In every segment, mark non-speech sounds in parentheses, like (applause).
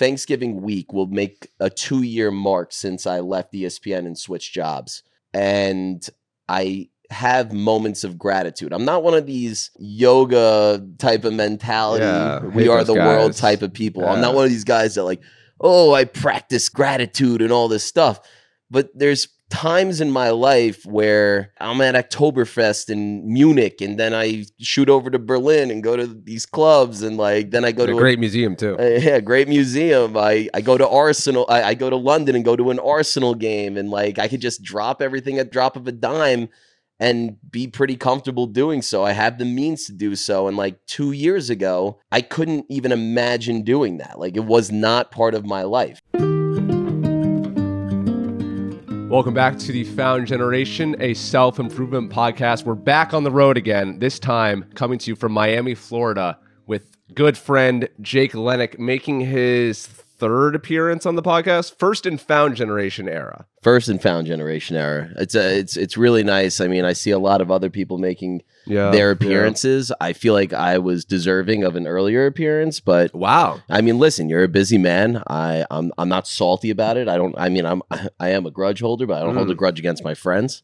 Thanksgiving week will make a two year mark since I left ESPN and switched jobs. And I have moments of gratitude. I'm not one of these yoga type of mentality, Yeah, we are the world type of people. I'm not one of these guys that like, oh, I practice gratitude and all this stuff. But there's times in my life where I'm at Oktoberfest in Munich and then I shoot over to Berlin and go to these clubs and like then I go to a great museum too. uh, yeah, great museum. I, I go to Arsenal. I, I go to London and go to an Arsenal game, and like I could just drop everything at drop of a dime and be pretty comfortable doing so. I have the means to do so. And like two years ago, I couldn't even imagine doing that. Like it was not part of my life. Welcome back to the Found Generation, a self improvement podcast. We're back on the road again, this time coming to you from Miami, Florida, with good friend Jake Lenok making his third appearance on the podcast, first in Found Generation era. First and found generation era. It's a, it's it's really nice. I mean, I see a lot of other people making Yeah. their appearances. I feel like I was deserving of an earlier appearance, but Wow. I mean, listen, you're a busy man. I, I'm, I'm not salty about it. I don't. I mean, I'm, (laughs) I am a grudge holder, but I don't hold a mm. grudge against my friends.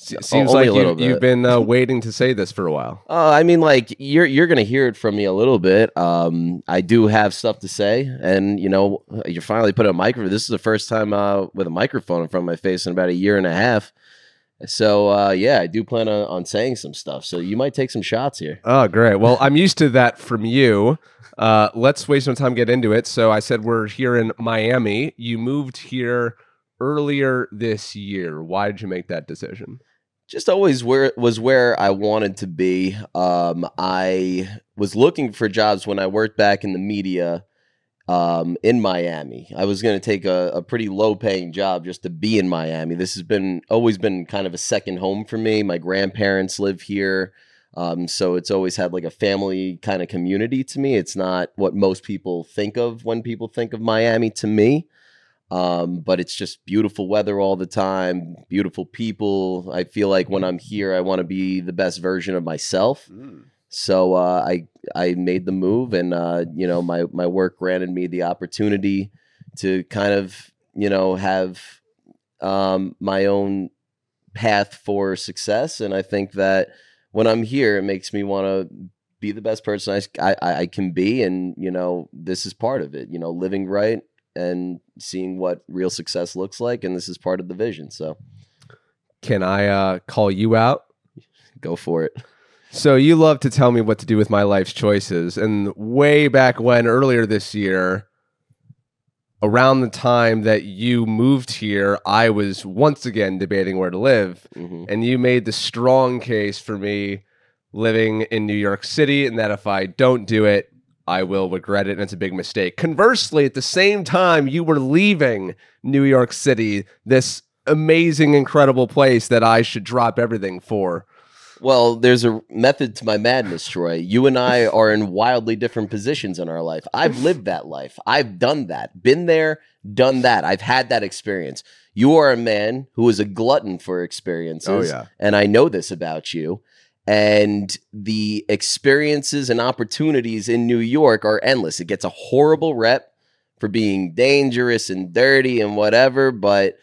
Se- Seems like a little you, you've been uh, waiting to say this for a while. (laughs) Uh, I mean, like you're, you're gonna hear it from me a little bit. Um, I do have stuff to say, and you know, you finally put a microphone. This is the first time uh, with a microphone in front of my face in about a year and a half. So uh, yeah, I do plan on, on saying some stuff. So you might take some shots here. Oh, great. Well, I'm used to that from you. Uh, let's waste no time, get into it. So I said we're here in Miami. You moved here earlier this year. Why did you make that decision? Just always where was where I wanted to be. Um, I was looking for jobs when I worked back in the media um, in Miami. I was going to take a, a pretty low paying job just to be in Miami. This has been always been kind of a second home for me. My grandparents live here. Um, so it's always had like a family kind of community to me. It's not what most people think of when people think of Miami to me. Um, but it's just beautiful weather all the time, beautiful people. I feel like when I'm here, I want to be the best version of myself. So uh, I I made the move, and uh, you know my my work granted me the opportunity to kind of you know have um, my own path for success, and I think that when I'm here, it makes me want to be the best person I, I I can be, and you know this is part of it. You know, living right and seeing what real success looks like, and this is part of the vision. So Can I uh, call you out? go for it. So you love to tell me what to do with my life's choices. And way back when, earlier this year, around the time that you moved here, I was once again debating where to live. hmm and you made the strong case for me living in New York City and that if I don't do it, I will regret it and it's a big mistake. Conversely, at the same time you were leaving New York City, this amazing incredible place that I should drop everything for. Well, there's a method to my madness, Troy. You and I (laughs) are in wildly different positions in our life. I've lived that life. I've done that. Been there, done that. I've had that experience. You are a man who is a glutton for experiences. Oh, yeah. And I know this about you. And the experiences and opportunities in New York are endless. It gets a horrible rep for being dangerous and dirty and whatever, but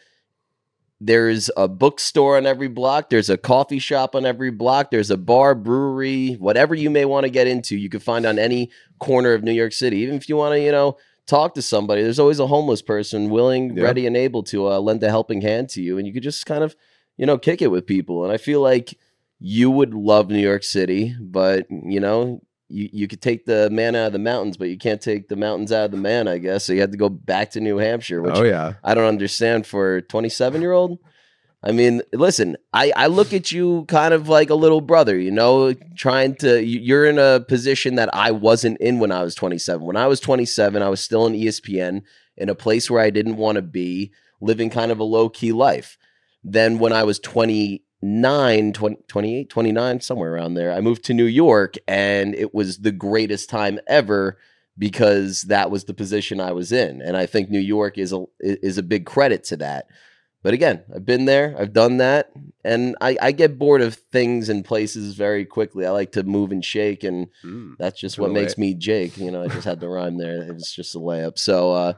there's a bookstore on every block there's a coffee shop on every block there's a bar brewery whatever you may want to get into you can find on any corner of new york city even if you want to you know talk to somebody there's always a homeless person willing Yeah. ready and able to uh, lend a helping hand to you and you could just kind of you know kick it with people and i feel like you would love new york city but you know you, you could take the man out of the mountains but you can't take the mountains out of the man i guess so you had to go back to new hampshire which oh yeah. I don't understand for 27 year old. I mean, listen, I, I look at you kind of like a little brother, you know, trying to, you- you're in a position that I wasn't in when I was 27. When I was 27, I was still in ESPN in a place where I didn't want to be, living kind of a low key life. Then when I was 29, 20, 28, 29, somewhere around there, I moved to New York and it was the greatest time ever because that was the position I was in. And I think New York is a is a big credit to that. But again, I've been there, I've done that, and I, I get bored of things and places very quickly. I like to move and shake, and Mm. that's just what makes me Jake. You know, I just had the rhyme there. It was just a layup. So, uh,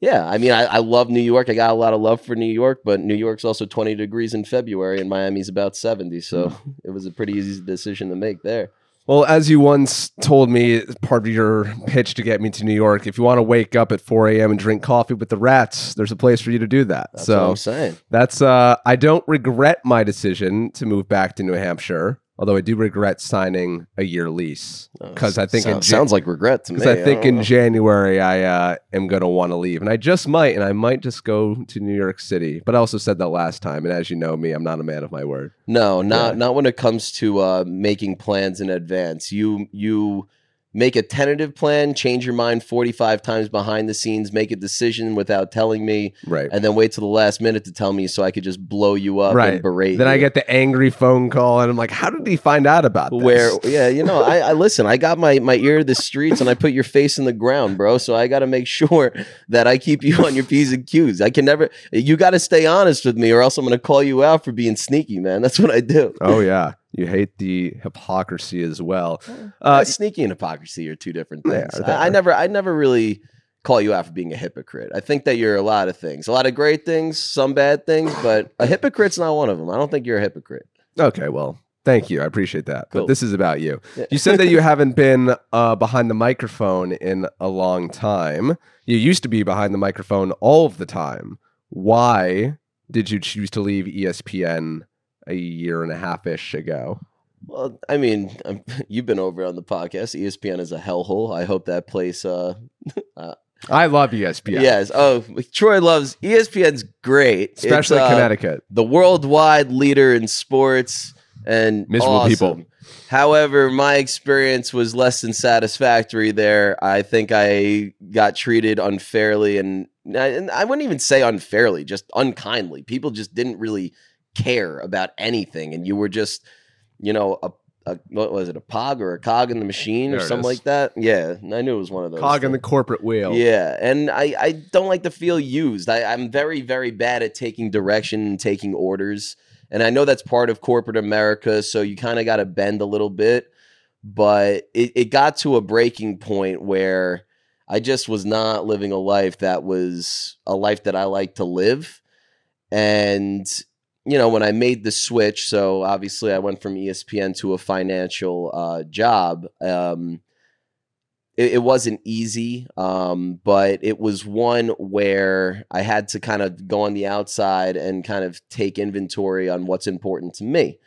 yeah, I mean, I, I love New York. I got a lot of love for New York, but New York's also 20 degrees in February, and Miami's about 70. So it was a pretty easy decision to make there. Well, as you once told me, part of your pitch to get me to New York, if you want to wake up at 4 a.m. and drink coffee with the rats, there's a place for you to do that. That's so I'm saying. that's uh, I don't regret my decision to move back to New Hampshire, although I do regret signing a year lease because I think in sounds, sounds like regret to me. because I think don't in know. January I uh, am going to want to leave, and I just might, and I might just go to New York City. But I also said that last time, and as you know me, I'm not a man of my word. No, not not when it comes to uh, making plans in advance. You you make a tentative plan, change your mind 45 times behind the scenes, make a decision without telling me, Right. and then wait till the last minute to tell me so I could just blow you up Right. and berate Then I get the angry phone call, and I'm like, "How did he find out about this?" where yeah you know I, I listen i got my my ear to the streets and i put your face in the ground bro so i got to make sure that i keep you on your p's and q's i can never you got to stay honest with me or else i'm going to call you out for being sneaky man that's what i do Oh yeah, you hate the hypocrisy as well. uh, sneaky and hypocrisy are two different things they I, I never i never really call you out for being a hypocrite i think that you're a lot of things a lot of great things some bad things but a hypocrite's not one of them i don't think you're a hypocrite okay, well, thank you. I appreciate that. Cool. But this is about you. Yeah. You said that you (laughs) haven't been uh, behind the microphone in a long time. You used to be behind the microphone all of the time. Why did you choose to leave ESPN a year and a half ish ago? Well, I mean, um (laughs) you've been over on the podcast. ESPN is a hellhole. I hope that place. Uh, (laughs) I love ESPN, Yes. Oh, Troy loves ESPN's great, especially uh, Connecticut. the worldwide leader in sports and Miserable awesome. people. However, my experience was less than satisfactory there. I think I got treated unfairly, and I, and I wouldn't even say unfairly, just unkindly. People just didn't really care about anything, and you were just, you know, a, a what was it, a pog or a cog in the machine There or it something is. like that? Yeah, I knew it was one of those. Cog in the corporate wheel. Yeah, and I, I don't like to feel used. I, I'm very, very bad at taking direction and taking orders. And I know that's part of corporate America, so you kind of got to bend a little bit. But it, it got to a breaking point where I just was not living a life that was a life that I like to live. And, you know, when I made the switch, so obviously I went from ESPN to a financial uh, job. Um, it, it wasn't easy, um, but it was one where I had to kind of go on the outside and kind of take inventory on what's important to me.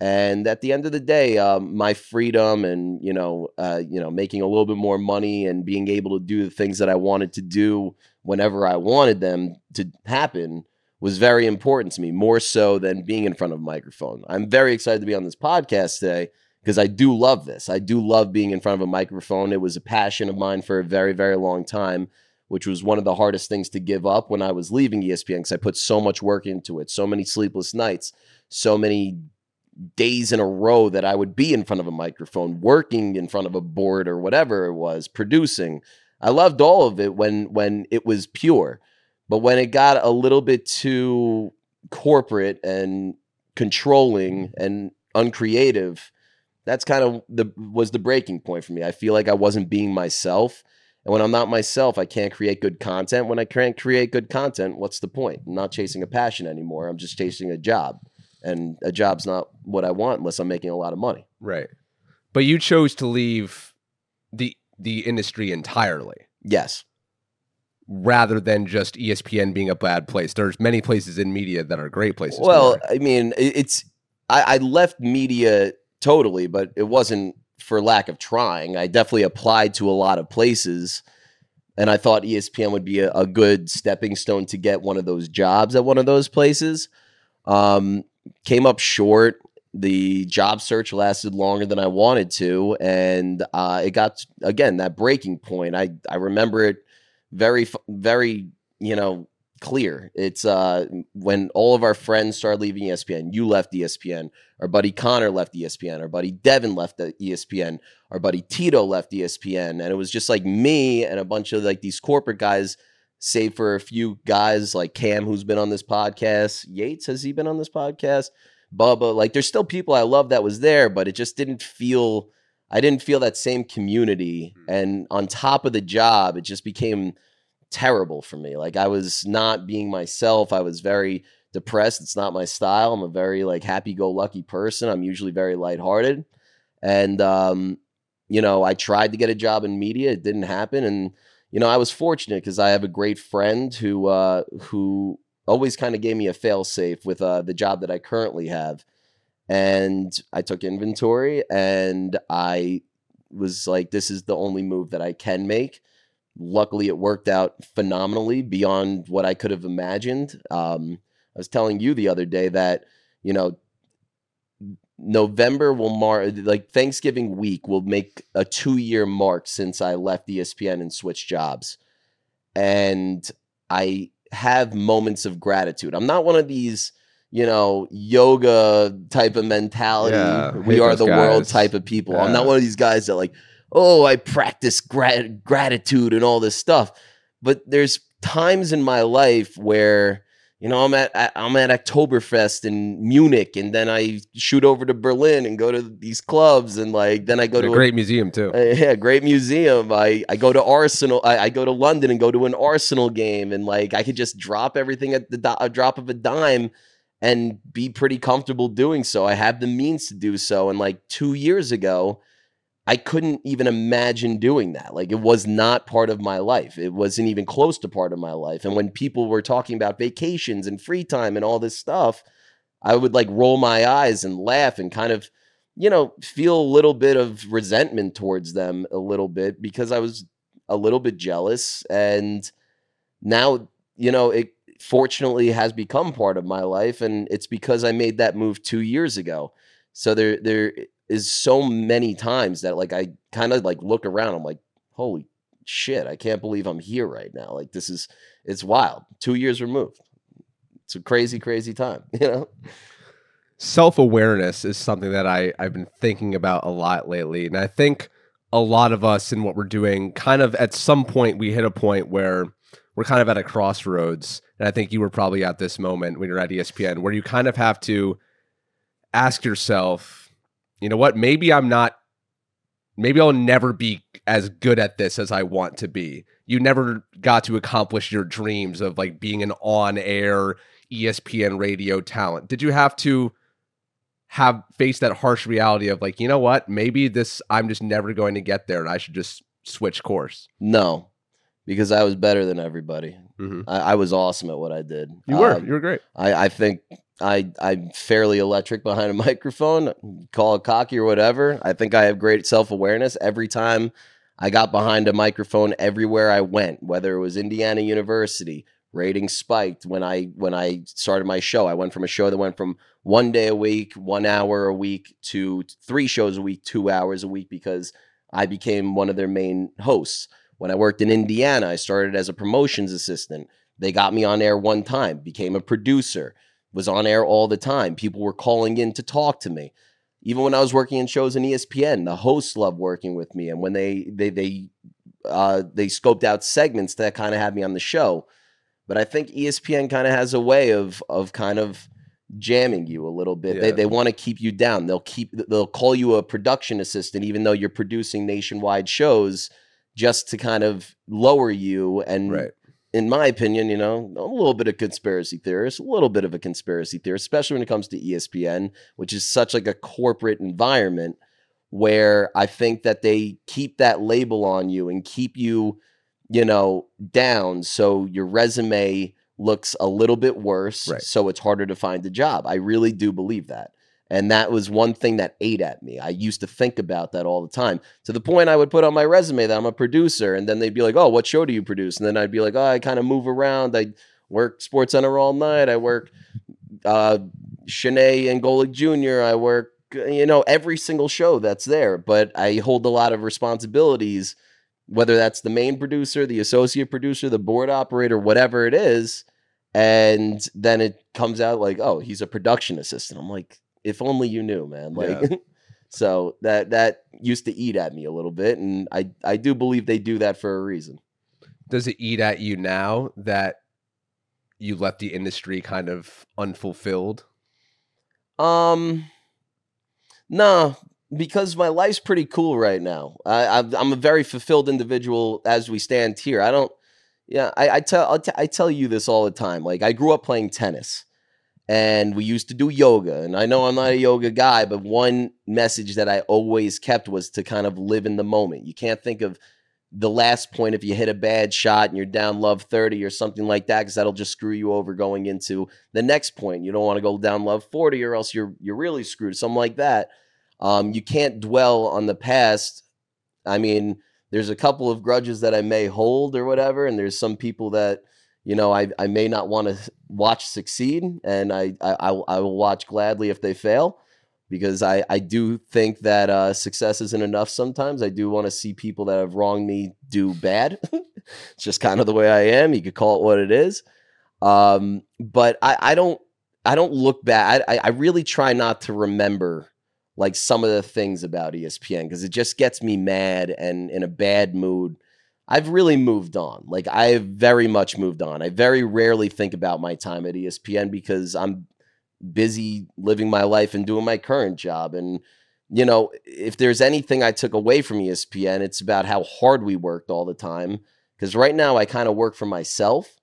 And at the end of the day, um, my freedom and you know, uh, you know, making a little bit more money and being able to do the things that I wanted to do whenever I wanted them to happen was very important to me, more so than being in front of a microphone. I'm very excited to be on this podcast today because I do love this. I do love being in front of a microphone. It was a passion of mine for a very, very long time, which was one of the hardest things to give up when I was leaving ESPN because I put so much work into it, so many sleepless nights, so many days in a row that I would be in front of a microphone, working in front of a board or whatever it was, producing. I loved all of it when when it was pure. But when it got a little bit too corporate and controlling mm-hmm. and uncreative, that's kind of the was the breaking point for me. I feel like I wasn't being myself. And when I'm not myself, I can't create good content. When I can't create good content, what's the point? I'm not chasing a passion anymore. I'm just chasing a job. And a job's not what I want unless I'm making a lot of money. Right. But you chose to leave the the industry entirely Yes. Rather than just ESPN being a bad place. There's many places in media that are great places. Well. I mean, it's I, I left media totally, but it wasn't for lack of trying. I definitely applied to a lot of places, and I thought ESPN would be a, a good stepping stone to get one of those jobs at one of those places. Um, came up short. The job search lasted longer than I wanted to, and uh, it got again that breaking point. I I remember it very very you know clear. It's uh when all of our friends started leaving ESPN. You left ESPN. Our buddy Connor left ESPN. Our buddy Devin left the ESPN. Our buddy Tito left ESPN. And it was just like me and a bunch of like these corporate guys save for a few guys like Cam, who's been on this podcast. Yates, has he been on this podcast? Bubba, like there's still people I love that was there, but it just didn't feel I didn't feel that same community. Mhm. And on top of the job, it just became terrible for me. Like I was not being myself. I was very depressed. It's not my style. I'm a very like happy-go-lucky person. I'm usually very lighthearted. And um, you know, I tried to get a job in media. It didn't happen. And you know, I was fortunate because I have a great friend who uh, who always kind of gave me a fail safe with uh, the job that I currently have. And I took inventory and I was like, this is the only move that I can make. Luckily, it worked out phenomenally beyond what I could have imagined. Um, I was telling you the other day that, you know, November will mark, like Thanksgiving week will make a two year mark since I left ESPN and switched jobs. And I have moments of gratitude. I'm not one of these, you know, yoga type of mentality. Yeah, we are the world type of people. I'm not one of these guys that like, oh, I practice grat- gratitude and all this stuff. But there's times in my life where you know I'm at I'm at Oktoberfest in Munich, and then I shoot over to Berlin and go to these clubs, and like then I go a to a- great museum too. uh, yeah, great museum. I, I go to Arsenal. I, I go to London and go to an Arsenal game, and like I could just drop everything at the do- a drop of a dime, and be pretty comfortable doing so. I have the means to do so. And like two years ago, I couldn't even imagine doing that. Like it was not part of my life. It wasn't even close to part of my life. And when people were talking about vacations and free time and all this stuff, I would like roll my eyes and laugh and kind of, you know, feel a little bit of resentment towards them a little bit because I was a little bit jealous. And now, you know, it fortunately has become part of my life. And it's because I made that move two years ago. So there, there is so many times that like I kind of like look around. I'm like, holy shit, I can't believe I'm here right now. Like this is it's wild. Two years removed. It's a crazy, crazy time. (laughs) You know? self awareness is something that I, I've been thinking about a lot lately. And I think a lot of us in what we're doing, kind of at some point, we hit a point where we're kind of at a crossroads. And I think you were probably at this moment when you're at ESPN, where you kind of have to ask yourself, you know what, maybe I'm not, maybe I'll never be as good at this as I want to be. You never got to accomplish your dreams of like being an on air E ESPN radio talent. Did you have to have face that harsh reality of like, you know what, maybe this I'm just never going to get there and I should just switch course? No, because I was better than everybody. Mm-hmm. I, I was awesome at what I did. You were, Um, you were great. I, I think I I'm fairly electric behind a (laughs) microphone. Call it cocky or whatever. I think I have great self awareness. Every time I got behind a microphone, everywhere I went, whether it was Indiana University, ratings spiked when I when I started my show. I went from a show that went from one day a week, one hour a week, to three shows a week, two hours a week, because I became one of their main hosts. When I worked in Indiana, I started as a promotions assistant. They got me on air one time, became a producer, was on air all the time. People were calling in to talk to me. Even when I was working in shows in ESPN, the hosts loved working with me. And when they they they uh, they scoped out segments that kind of had me on the show. But I think ESPN kind of has a way of of kind of jamming you a little bit. They they want to keep you down. They'll keep they'll call you a production assistant even though you're producing nationwide shows just to kind of lower you and Right. in my opinion, you know, a little bit of conspiracy theorist, a little bit of a conspiracy theorist, especially when it comes to ESPN, which is such like a corporate environment where I think that they keep that label on you and keep you, you know, down so your resume looks a little bit worse Right. so it's harder to find a job. I really do believe that. And that was one thing that ate at me. I used to think about that all the time to the point I would put on my resume that I'm a producer. And then they'd be like, oh, what show do you produce? And then I'd be like, oh, I kind of move around. I work SportsCenter all night. I work uh, Chiney and Golic Jr. I work, you know, every single show that's there. But I hold a lot of responsibilities, whether that's the main producer, the associate producer, the board operator, whatever it is. And then it comes out like, oh, he's a production assistant. I'm like, if only you knew, man. Like, (laughs) so that that used to eat at me a little bit, and I I do believe they do that for a reason. does it eat at you now that you left the industry kind of unfulfilled? Um, no, because my life's pretty cool right now. I, I'm a very fulfilled individual as we stand here. I don't. Yeah, I, I tell t- I tell you this all the time. Like I grew up playing tennis, and we used to do yoga. And I know I'm not a yoga guy, but one message that I always kept was to kind of live in the moment. You can't think of the last point if you hit a bad shot and you're down love 30 or something like that because that'll just screw you over going into the next point you don't want to go down love 40 or else you're you're really screwed something like that um, you can't dwell on the past i mean there's a couple of grudges that i may hold or whatever and there's some people that you know i, I may not want to watch succeed and I, I i will watch gladly if they fail because I, I do think that uh, success isn't enough sometimes. I do want to see people that have wronged me do bad. (laughs) it's just kind of the way I am. You could call it what it is. Um, but I, I don't I don't look back. I, I really try not to remember like some of the things about ESPN because it just gets me mad and in a bad mood. I've really moved on. Like I've very much moved on. I very rarely think about my time at ESPN because I'm busy living my life and doing my current job. And, you know, if there's anything I took away from ESPN, it's about how hard we worked all the time. Because right now I kind of work for myself.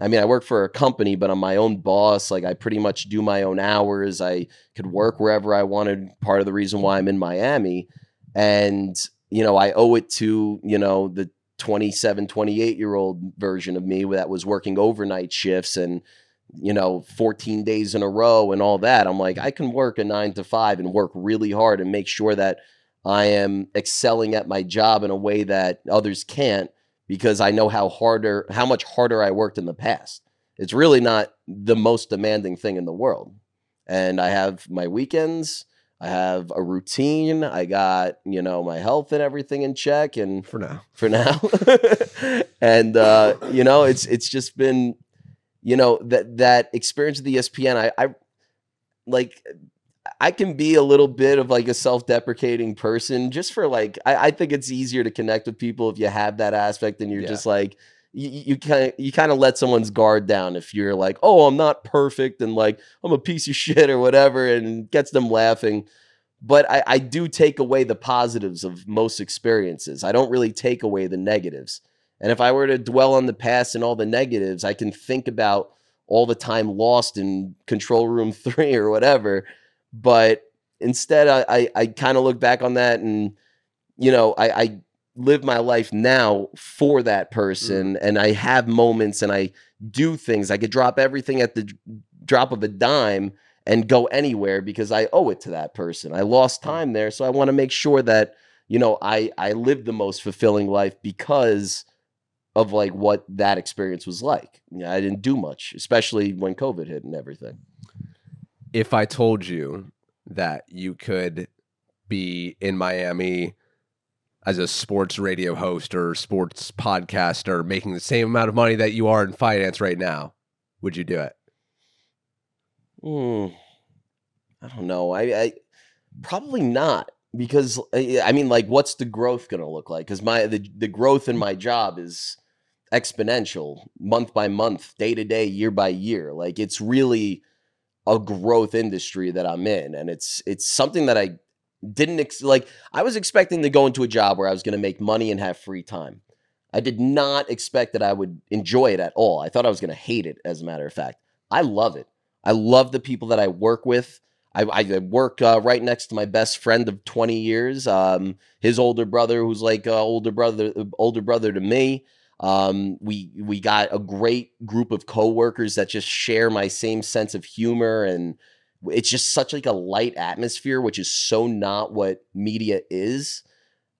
I mean, I work for a company, but I'm my own boss. Like, I pretty much do my own hours. I could work wherever I wanted. Part of the reason why I'm in Miami. And, you know, I owe it to, you know, the 27, 28 year old version of me that was working overnight shifts and, you know, 14 days in a row and all that. I'm like, I can work a nine to five and work really hard and make sure that I am excelling at my job in a way that others can't because I know how harder, how much harder I worked in the past. It's really not the most demanding thing in the world. And I have my weekends. I have a routine. I got, you know, my health and everything in check. And for now, (laughs) for now. and, uh, you know, it's, it's just been, you know that that experience of the ESPN, I, I like I can be a little bit of like a self-deprecating person just for like I, I think it's easier to connect with people if you have that aspect and you're yeah. just like you kind of you kind of let someone's guard down if you're like oh I'm not perfect and like I'm a piece of (laughs) shit or whatever and gets them laughing. But I, I do take away the positives of most experiences. I don't really take away the negatives. And if I were to dwell on the past and all the negatives, I can think about all the time lost in control room (laughs) three or whatever. But instead, I, I, I kind of look back on that and, you know, I, I live my life now for that person. Mm. And I have moments and I do things. I could drop everything at the drop of a dime and go anywhere because I owe it to that person. I lost mm. time there. So I want to make sure that, you know, I, I live the most fulfilling life because of like what that experience was like. Yeah, I didn't do much, especially when COVID hit and everything. If I told you that you could be in Miami as a sports radio host or sports podcaster making the same amount of money that you are in finance right now, would you do it? Hmm. I don't know. I, I probably not because I mean, like, what's the growth going to look like? Because my the the growth in my job is exponential month by month, day to day, year by year. Like it's really a growth industry that I'm in and it's it's something that I didn't ex- like I was expecting to go into a job where I was going to make money and have free time. I did not expect that I would enjoy it at all. I thought I was going to hate it as a matter of fact. I love it. I love the people that I work with. I, I work uh, right next to my best friend of 20 years. Um, his older brother, who's like uh, older brother, older brother to me. Um, we we got a great group of coworkers that just share my same sense of humor, and it's just such like a light atmosphere, which is so not what media is.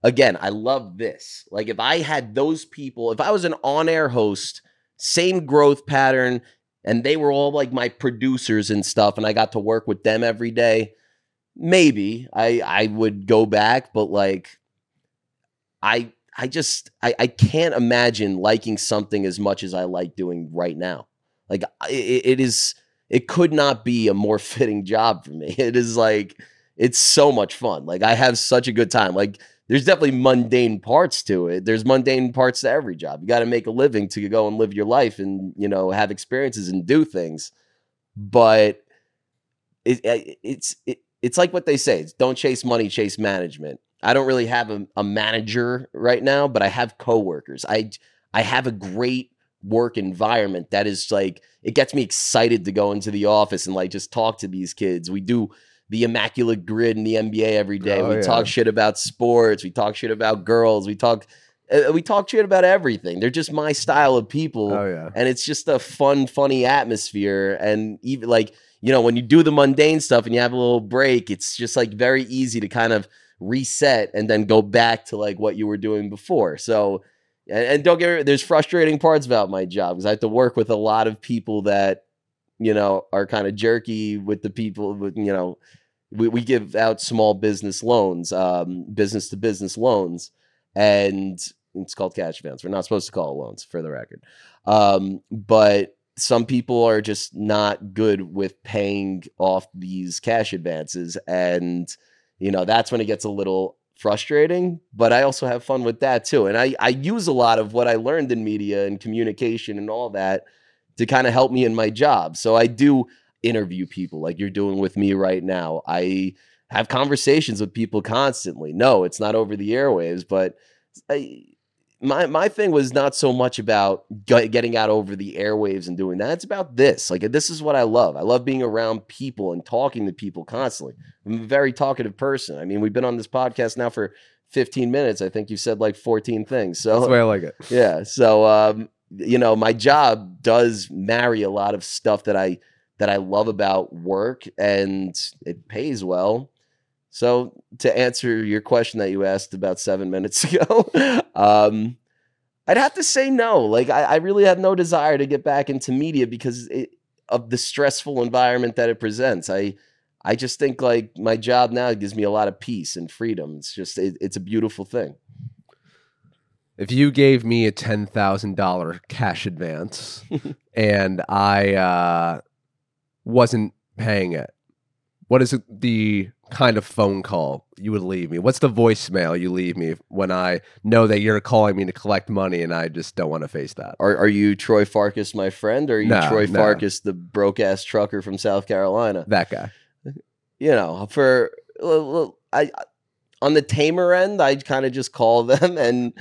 Again, I love this. Like if I had those people, if I was an on-air host, same growth pattern, and they were all like my producers and stuff, and I got to work with them every day, maybe I I would go back, but like I I just I, I can't imagine liking something as much as I like doing right now. Like it, it is it could not be a more (laughs) fitting job for me. It is like it's so much fun. Like I have such a good time. Like there's definitely mundane parts to it. There's mundane parts to every job. You got to make a living to go and live your life and you know have experiences and do things. But it, it's it, it's like what they say: it's don't chase money, chase management. I don't really have a, a manager right now, but I have coworkers. I I have a great work environment that is like it gets me excited to go into the office and like just talk to these kids. We do the immaculate grid in the NBA every day. Oh, we yeah. talk shit about sports. We talk shit about girls. We talk uh, we talk shit about everything. They're just my style of people Oh yeah. and it's just a fun, funny atmosphere. And even like you know, when you do the mundane stuff and you have a little break, it's just like very easy to kind of reset and then go back to like what you were doing before. So, and, and don't get me, there's frustrating parts about my job because I have to work with a lot of people that you know are kind of jerky with the people with you know. We, we give out small business loans, um, business to business loans, and it's called cash advance. We're not supposed to call it loans, for the record. Um, but some people are just not good with paying off these cash advances. And, you know, that's when it gets a little frustrating. But I also have fun with that too. And I, I use a lot of what I learned in media and communication and all that to kind of help me in my job. So I do interview people like you're doing with me right now. I have conversations with people constantly. No, it's not over the airwaves, but I, my my thing was not so much about getting out over the airwaves and doing that. It's about this. Like this is what I love. I love being around people and talking to people constantly. I'm a very talkative person. I mean, we've been on this podcast now for 15 minutes. I think you said like 14 things. So That's the way I like it. (laughs) yeah. So um, you know, my job does marry a lot of stuff that I that I love about work and it pays well. So to answer your question that you asked about seven minutes (laughs) ago, um, I'd have to say no. Like I, I really have no desire to get back into media because it, of the stressful environment that it presents. I I just think like my job now gives me a lot of peace and freedom. It's just it, it's a beautiful thing. If you gave me a ten thousand dollar cash advance (laughs) and I uh, wasn't paying it, what is it, the kind of phone call you would leave me? What's the voicemail you leave me when I know that you're calling me to collect money and I just don't want to face that? Are are you Troy Farkas, my friend, or are you No, Troy no. Farkas, the broke ass trucker from South Carolina? That guy. You know, for I on the tamer end, I kind of just call (laughs) them and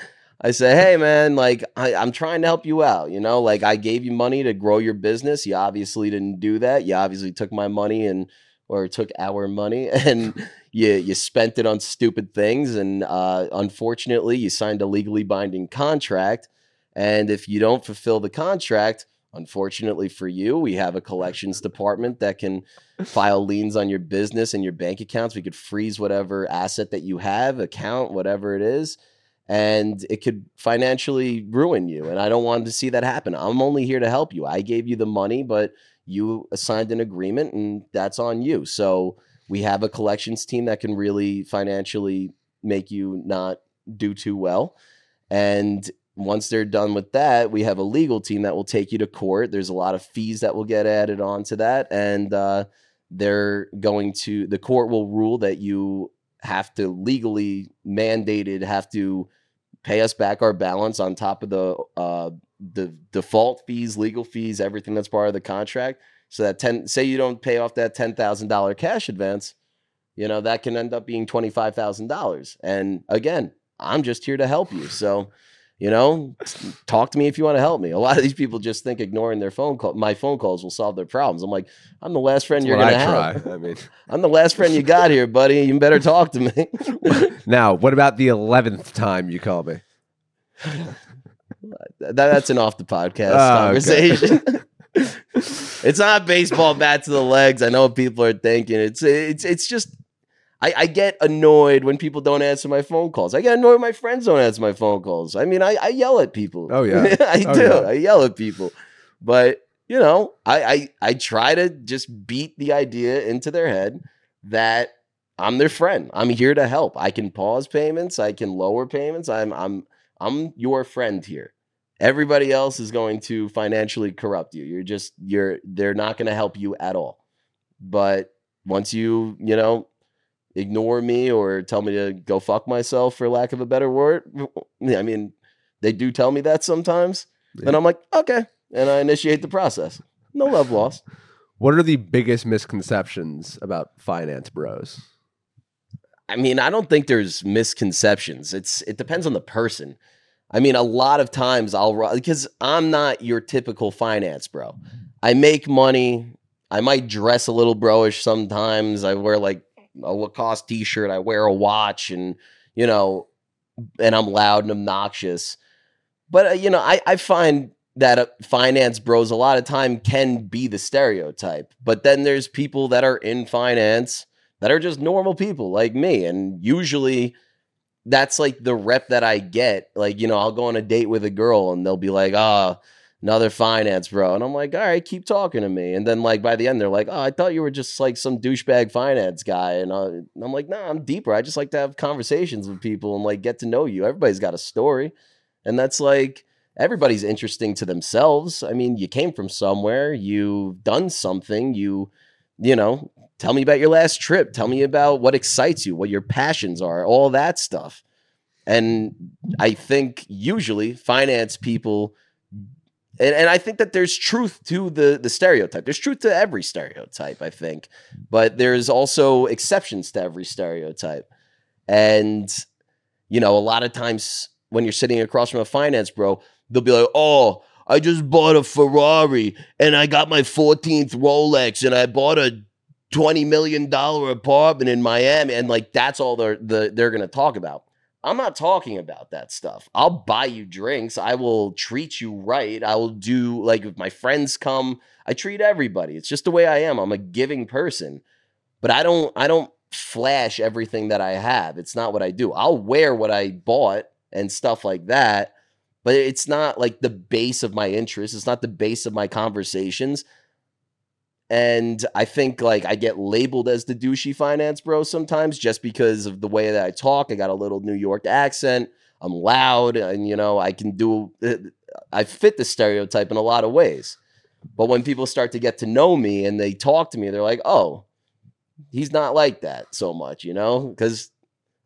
I say, "Hey, man, like I, I'm trying to help you out. You know, like I gave you money to grow your business. You obviously didn't do that. You obviously took my money and or took our money (laughs) and you you spent it on stupid things. And uh, unfortunately, you signed a legally binding contract. And if you don't fulfill the contract, unfortunately for you, we have a collections (laughs) department that can file liens on your business and your bank accounts. We could freeze whatever asset that you have, account, whatever it is, and it could financially ruin you. And I don't want to see that happen. I'm only here to help you. I gave you the money, but you signed an agreement and that's on you. So we have a collections team that can really financially make you not do too well. And once they're done with that, we have a legal team that will take you to court. There's a lot of fees that will get added on to that. And uh, they're going to, the court will rule that you have to legally mandated have to pay us back our balance on top of the uh, the default fees, legal fees, everything that's part of the contract. So that ten, say you don't pay off that ten thousand dollar cash advance, you know that can end up being twenty five thousand dollars. And again, I'm just here to help you. So, you know, talk to me if you want to help me. A lot of these people just think ignoring their phone call, my phone calls will solve their problems. I'm like, I'm the last friend That's you're gonna I have. try. I mean, (laughs) I'm the last friend you got here, buddy. You better talk to me. (laughs) now what about the eleventh time you call me? (laughs) That's an off the podcast Oh, okay. conversation. it's not baseball bat to the legs. I know what people are thinking. It's it's it's just I, I get annoyed when people don't answer my phone calls. I get annoyed when my friends don't answer my phone calls. I mean, I, I yell at people. Oh, yeah. (laughs) I Oh, do. yeah. I yell at people. But you know, I, I I try to just beat the idea into their head that I'm their friend. I'm here to help. I can pause payments. I can lower payments. I'm I'm I'm your friend here. Everybody else is going to financially corrupt you. You're just you're they're not going to help you at all. But once you, you know, ignore me or tell me to go fuck myself for lack of a better word. I mean, they do tell me that sometimes. And I'm like, okay. And I initiate the process. No love (laughs) lost. What are the biggest misconceptions about finance bros? I mean, I don't think there's misconceptions. It's it depends on the person. I mean, a lot of times I'll because I'm not your typical finance bro. I make money. I might dress a little broish sometimes. I wear like a Lacoste t-shirt. I wear a watch, and you know, and I'm loud and obnoxious. But uh, you know, I I find that uh, finance bros a lot of time can be the stereotype. But then there's people that are in finance that are just normal people like me, and usually that's like the rep that I get. Like, you know, I'll go on a date with a girl and they'll be like, ah, oh, another finance bro. And I'm like, all right, keep talking to me. And then like by the end, they're like, oh, I thought you were just like some douchebag finance guy. And, uh, I'm like, nah, I'm deeper. I just like to have conversations with people and like get to know you. Everybody's got a story. And that's like, everybody's interesting to themselves. I mean, you came from somewhere, you've done something, you, you know, tell me about your last trip. Tell me about what excites you, what your passions are, all that stuff. And I think usually finance people and, and I think that there's truth to the the stereotype. There's truth to every stereotype, I think, but there's also exceptions to every stereotype. And you know, a lot of times when you're sitting across from a finance bro, they'll be like, "Oh, I just bought a Ferrari and I got my 14th Rolex and I bought a 20 million dollar apartment in Miami." And like that's all they're the, they're going to talk about. I'm not talking about that stuff. I'll buy you drinks. I will treat you right. I will do like if my friends come, I treat everybody. It's just the way I am. I'm a giving person. But I don't I don't flash everything that I have. It's not what I do. I'll wear what I bought and stuff like that, but it's not like the base of my interest. It's not the base of my conversations. And I think like I get labeled as the douchey finance bro sometimes just because of the way that I talk. I got a little New York accent. I'm loud and you know, I can do uh, I fit the stereotype in a lot of ways. But when people start to get to know me and they talk to me, they're like, "Oh, he's not like that so much," you know? Cuz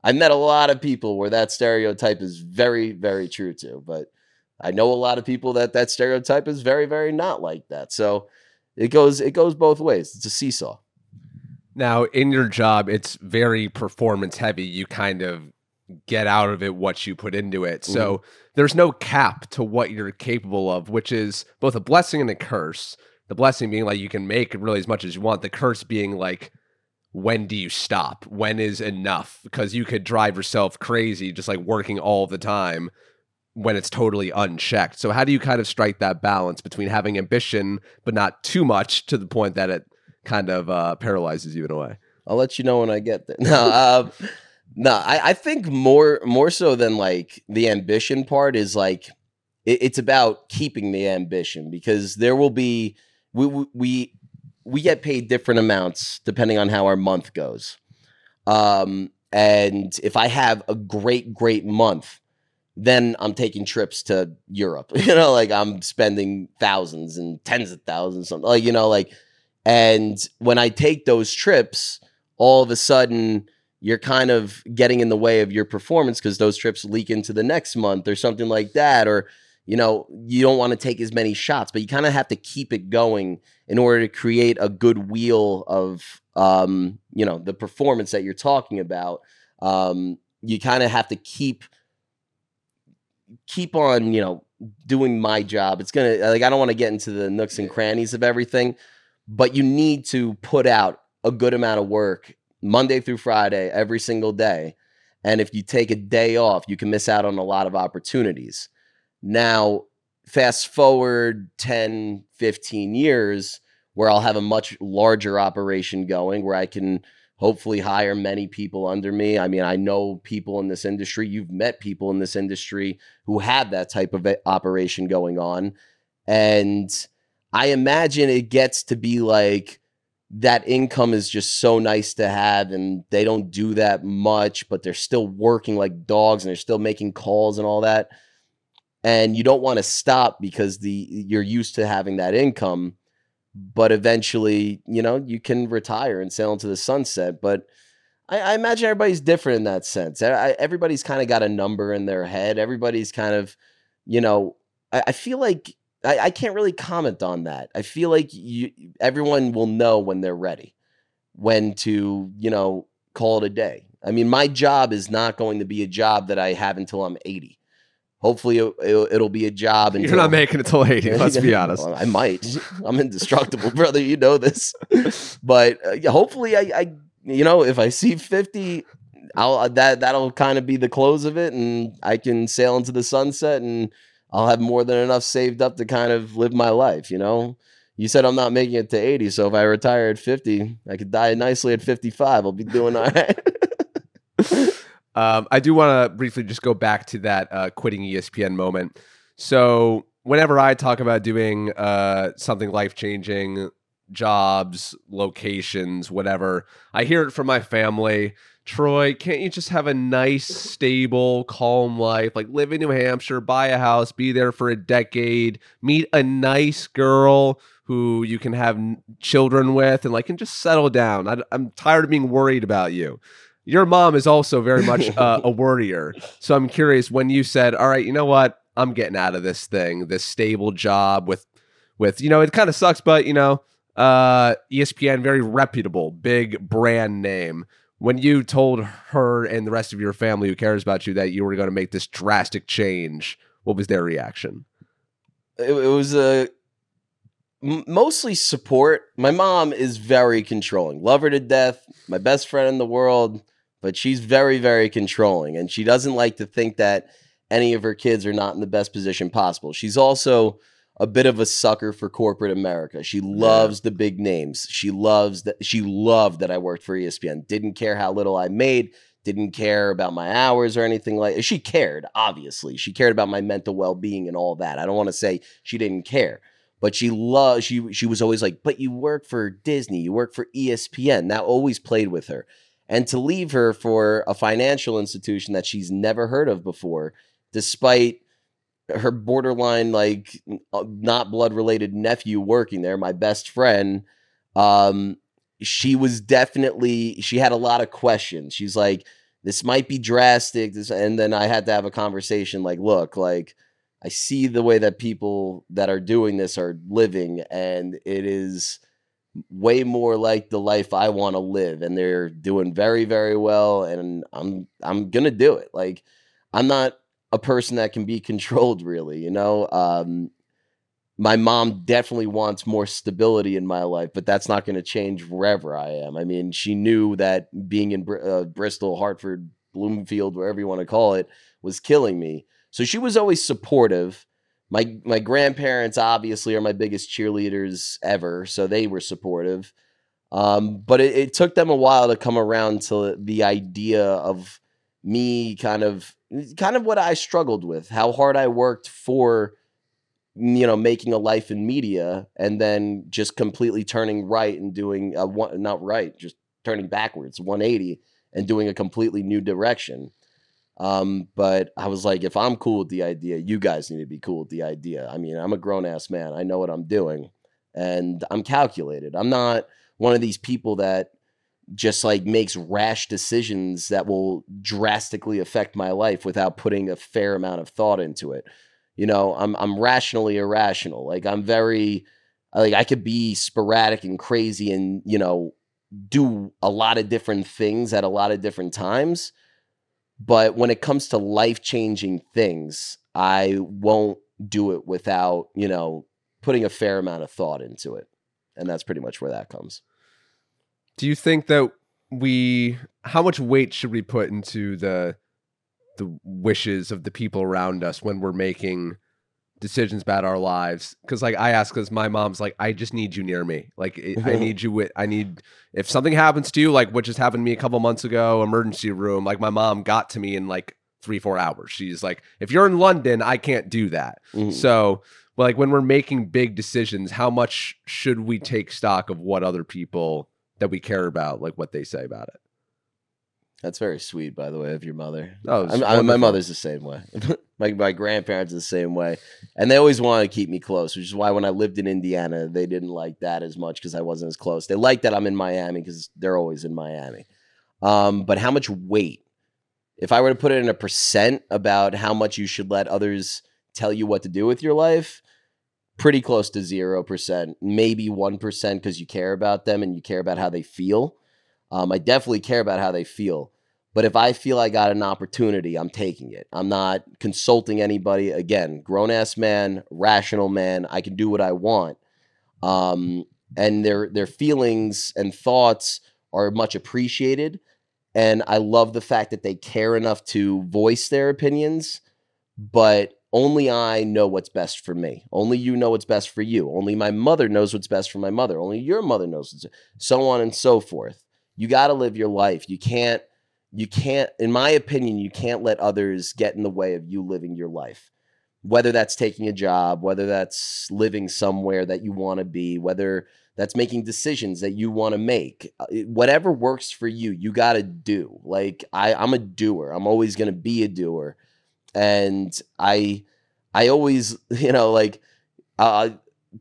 I met a lot of people where that stereotype is very very true to, but I know a lot of people that that stereotype is very very not like that. So it goes it goes both ways. It's a seesaw. Now, in your job, it's very performance heavy. You kind of get out of it what you put into it. So mm-hmm. there's no cap to what you're capable of, which is both a blessing and a curse. The blessing being like you can make really as much as you want. The curse being like, when do you stop? When is enough? Because you could drive yourself crazy just like working all the time when it's totally unchecked. So how do you kind of strike that balance between having ambition but not too much to the point that it kind of uh, paralyzes you in a way? I'll let you know when I get there. (laughs) No, uh, no, I, I, think more more so than like the ambition part is like it, it's about keeping the ambition because there will be we we we get paid different amounts depending on how our month goes. Um, and if I have a great great month, then I'm taking trips to Europe. (laughs) You know, like I'm spending thousands and tens of thousands, something like you know, like. And when I take those trips, all of a sudden you're kind of getting in the way of your performance because those trips leak into the next month or something like that, or you know, you don't want to take as many shots, but you kind of have to keep it going in order to create a good wheel of, um, you know, the performance that you're talking about. Um, you kind of have to keep keep on, you know, doing my job. It's gonna like I don't want to get into the nooks and crannies of everything, but you need to put out a good amount of work Monday through Friday every single day. And if you take a day off, you can miss out on a lot of opportunities. Now, fast forward 10, 15 years where I'll have a much larger operation going where I can hopefully hire many people under me. I mean, I know people in this industry. You've met people in this industry who have that type of eh, operation going on. And I imagine it gets to be like that income is just so nice to have and they don't do that much, but they're still working like dogs and they're still making calls and all that. And you don't want to stop because the you're used to having that income but eventually, you know, you can retire and sail into the sunset. But I, I imagine everybody's different in that sense. I, everybody's kind of got a number in their head. Everybody's kind of, you know, I, I feel like I, I can't really comment on that. I feel like you, everyone will know when they're ready, when to, you know, call it a day. I mean, my job is not going to be a job that I have until I'm 80. Hopefully, it, will it'll be a job. Until, You're not making it till 80. Let's be (laughs) honest. I might. I'm indestructible, (laughs) brother. You know this. But uh, hopefully, I, I you know, if I see 50, I'll uh, that that'll kind of be the close of it and I can sail into the sunset and I'll have more than enough saved up to kind of live my life, you know. You said I'm not making it to 80, so if I retire at 50, I could die nicely at 55. I'll be doing all right. (laughs) um, I do want to briefly just go back to that uh, quitting ESPN moment. So, whenever I talk about doing uh, something life changing, jobs, locations, whatever. I hear it from my family. Troy, can't you just have a nice, stable, calm life? Like live in New Hampshire, buy a house, be there for a decade, meet a nice girl who you can have children with, and like can just settle down. I, am tired of being worried about you. Your mom is also very much (laughs) uh, a worrier. So I'm curious when you said, "All right, you know what? I'm getting out of this thing, this stable job with, with you know, it kind of sucks, but you know." uh, ESPN, very reputable, big brand name. When you told her and the rest of your family who cares about you that you were going to make this drastic change, what was their reaction? It, it was a uh, mostly support. My mom is very controlling. Love her to death. My best friend in the world, but she's very, very controlling, and she doesn't like to think that any of her kids are not in the best position possible. She's also a bit of a sucker for corporate America. She loves yeah. the big names. She loves that she loved that I worked for ESPN. Didn't care how little I made, didn't care about my hours or anything like she cared, obviously. She cared about my mental well-being and all that. I don't want to say she didn't care. But she loved she she was always like, "But you work for Disney, you work for ESPN." That always played with her. And to leave her for a financial institution that she's never heard of before, despite her borderline like uh, not blood related nephew working there, my best friend, um, she was definitely she had a lot of questions. She's like, this might be drastic. This, and then I had to have a conversation like, look, like I see the way that people that are doing this are living, and it is way more like the life I want to live, and they're doing very, very well, and I'm I'm gonna do it. Like I'm not a person that can be controlled really you know? Um, my mom definitely wants more stability in my life but that's not going to change wherever i am. I mean she knew that being in uh, bristol hartford bloomfield wherever you want to call it was killing me. So she was always supportive my my grandparents obviously are my biggest cheerleaders ever so they were supportive um, but it, it took them a while to come around to the idea of me kind of kind of what I struggled with, how hard I worked for you know making a life in media and then just completely turning right and doing a one not right, just turning backwards 180 and doing a completely new direction. Um, but I was like, if I'm cool with the idea, you guys need to be cool with the idea. I mean, I'm a grown ass man. I know what I'm doing and I'm calculated. I'm not one of these people that just like makes rash decisions that will drastically affect my life without putting a fair amount of thought into it. You know, I'm I'm rationally irrational. Like I'm very like I could be sporadic and crazy and, you know, do a lot of different things at a lot of different times. But when it comes to life-changing things, I won't do it without, you know, putting a fair amount of thought into it. And that's pretty much where that comes. Do you think that we how much weight should we put into the the wishes of the people around us when we're making decisions about our lives because like i ask because my mom's like i just need you near me like i (laughs) need you with i need if something happens to you like what just happened to me a couple months ago emergency room like my mom got to me in like three four hours she's like if you're in london i can't do that mm-hmm. so like when we're making big decisions how much should we take stock of what other people that we care about, like what they say about it. That's very sweet, by the way, of your mother. Oh, I'm, my mother's the same way. (laughs) my my grandparents are the same way, and they always wanted to keep me close, which is why when I lived in Indiana, they didn't like that as much because I wasn't as close. They like that I'm in Miami because they're always in Miami. Um, but how much weight? If I were to put it in a percent about how much you should let others tell you what to do with your life, pretty close to 0%, maybe 1% because you care about them and you care about how they feel. Um, I definitely care about how they feel. But if I feel I got an opportunity, I'm taking it. I'm not consulting anybody. Again, grown ass man, rational man. I can do what I want. Um, and their their feelings and thoughts are much appreciated. And I love the fact that they care enough to voice their opinions, but only I know what's best for me. Only you know what's best for you. Only my mother knows what's best for my mother. Only your mother knows, so on and so forth. You got to live your life. You can't you can't in my opinion you can't let others get in the way of you living your life. Whether that's taking a job whether that's living somewhere that you want to be whether that's making decisions that you want to make uh, whatever works for you you got to do. Like i i'm a doer. I'm always going to be a doer. And i i always (laughs) you know like uh,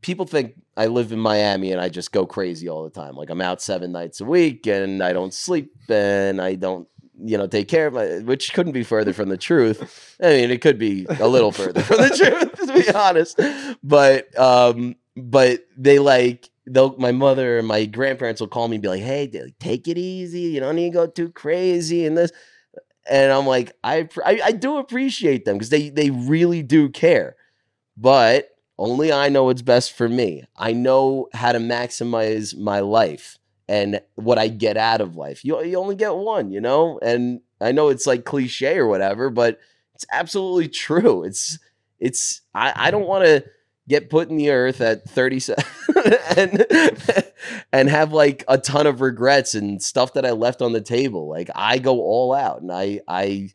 people think I live in Miami and I just go crazy all the time. Like I'm out seven nights a week and I don't sleep and I don't you know, take care of my, which couldn't be further from the truth. I mean, it could be a little further from the truth, to be honest. But, um, but they like, they'll, my mother and my grandparents will call me and be like, hey, take it easy. You don't need to go too crazy and this. And I'm like, I, I, I do appreciate them because they, they really do care. But only I know what's best for me. I know how to maximize my life and what I get out of life. You, you only get one, you know? And I know it's like cliche or whatever, but it's absolutely true. It's, it's, I, I don't want to get put in the earth at 37 (laughs) and, and have like a ton of regrets and stuff that I left on the table. Like I go all out and I, I,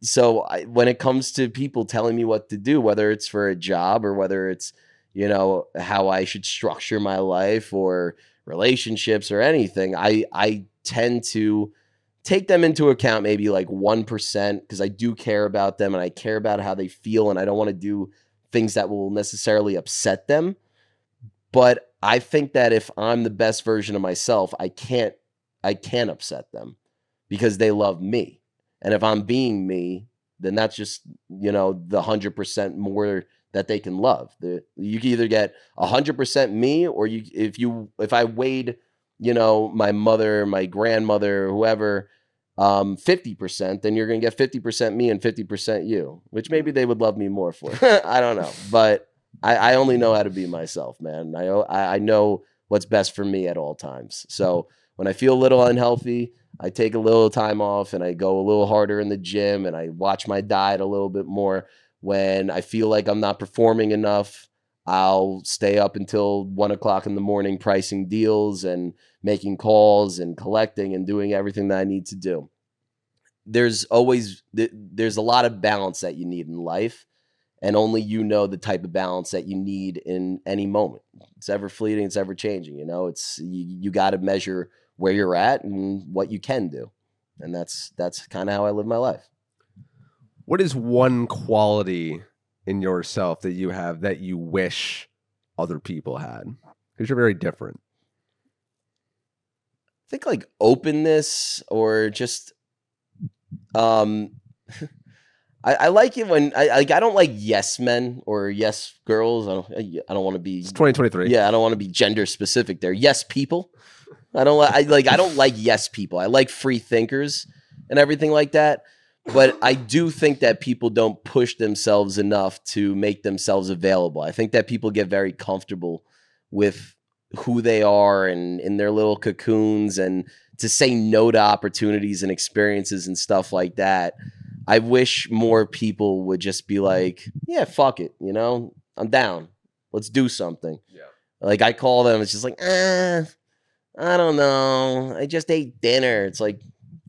so I, when it comes to people telling me what to do, whether it's for a job or whether it's, you know, how I should structure my life or relationships or anything, I I tend to take them into account maybe like 1% because I do care about them and I care about how they feel and I don't want to do things that will necessarily upset them. But I think that if I'm the best version of myself, I can't I can't upset them because they love me. And if I'm being me, then that's just, you know, the 100% more that they can love. The, you can either get hundred percent me, or you if you if I weighed, you know, my mother, my grandmother, whoever, um, fifty percent, then you're gonna get fifty percent me and fifty percent you, which maybe they would love me more for. (laughs) (laughs) I don't know, but I, I only know how to be myself, man. I I know what's best for me at all times. So when I feel a little unhealthy, I take a little time off and I go a little harder in the gym and I watch my diet a little bit more when I feel like I'm not performing enough, I'll stay up until one o'clock in the morning pricing deals and making calls and collecting and doing everything that I need to do. There's always there's a lot of balance that you need in life, and only you know the type of balance that you need in any moment. It's ever fleeting, it's ever changing. You know, it's you, you got to measure where you're at and what you can do, and that's that's kind of how I live my life what is one quality in yourself that you have that you wish other people had? Because you're very different. I think like openness or just um (laughs) I, I like it when I like I don't like yes men or yes girls. I don't I don't want to be it's 2023. Yeah, I don't want to be gender specific there. Yes people. I don't like I like I don't like yes people. I like free thinkers and everything like that but I do think that people don't push themselves enough to make themselves available. I think that people get very comfortable with who they are and in their little cocoons and to say no to opportunities and experiences and stuff like that. I wish more people would just be like, yeah, fuck it, you know, I'm down. Let's do something. Yeah. Like I call them, it's just like, ah, I don't know. I just ate dinner. It's like,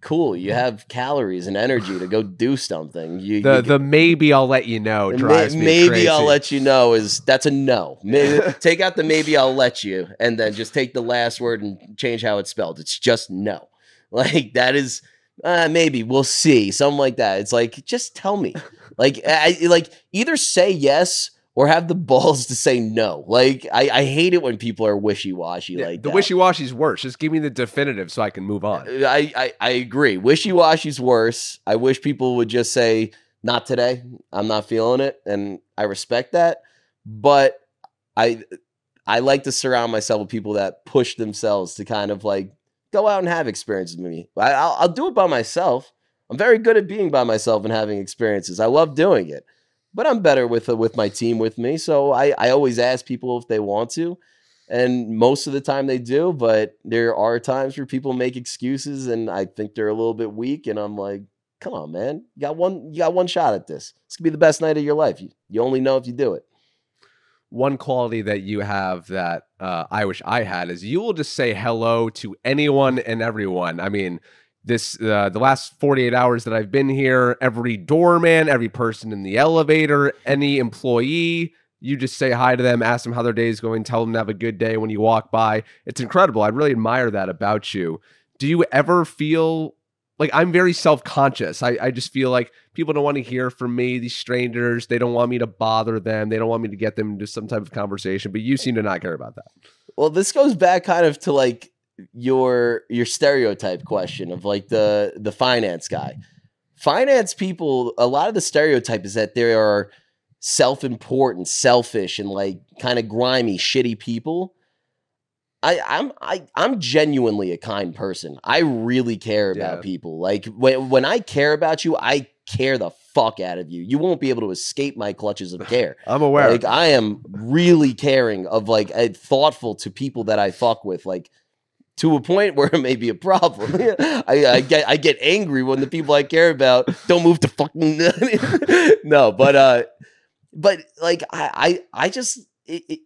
cool. You have calories and energy to go do something. You, the you the maybe I'll let you know drives may, me Maybe crazy. I'll let you know is that's a no. Maybe, (laughs) take out the maybe I'll let you, and then just take the last word and change how it's spelled. It's just no. (laughs) Like that is uh, maybe we'll see something like that. It's like just tell me. (laughs) Like I like either say yes or have the balls to say no. Like I, I hate it when people are wishy washy Yeah, like the wishy washy's worse. Just give me the definitive so I can move on. Uh, I, I, I agree. Wishy washy's worse. I wish people would just say, not today. I'm not feeling it. And I respect that. But I I like to surround myself with people that push themselves to kind of like go out and have experiences with me. I, I'll, I'll do it by myself. I'm very good at being by myself and having experiences. I love doing it. But I'm better with uh, with my team with me. So I, I always ask people if they want to and most of the time they do but there are times where people make excuses and i think they're a little bit weak and i'm like come on man you got one you got one shot at this this could be the best night of your life you, you only know if you do it One quality that you have that uh, I wish I had is you will just say hello to anyone and everyone. I mean, this uh, the last 48 hours that I've been here, every doorman, every person in the elevator, any employee, you just say hi to them, ask them how their day is going, tell them to have a good day when you walk by. It's incredible. I really admire that about you. Do you ever feel like I'm very self conscious? I, I just feel like people don't want to hear from me, these strangers. They don't want me to bother them. They don't want me to get them into some type of conversation, but you seem to not care about that. well this goes back kind of to like your your stereotype question of like the the finance guy finance people a lot of the stereotype is that they are self-important selfish and like kind of grimy shitty people I, I'm I, I'm genuinely a kind person. I really care about Yeah. people. Like when when I care about you, I care the fuck out of you. You won't be able to escape my clutches of (laughs) care. I'm aware. Like I am really caring of like thoughtful to people that I fuck with, like to a point where it may be a problem. (laughs) I, I get I get angry when the people I care about don't move to fucking (laughs) no, but uh, but like I I, I just it, it,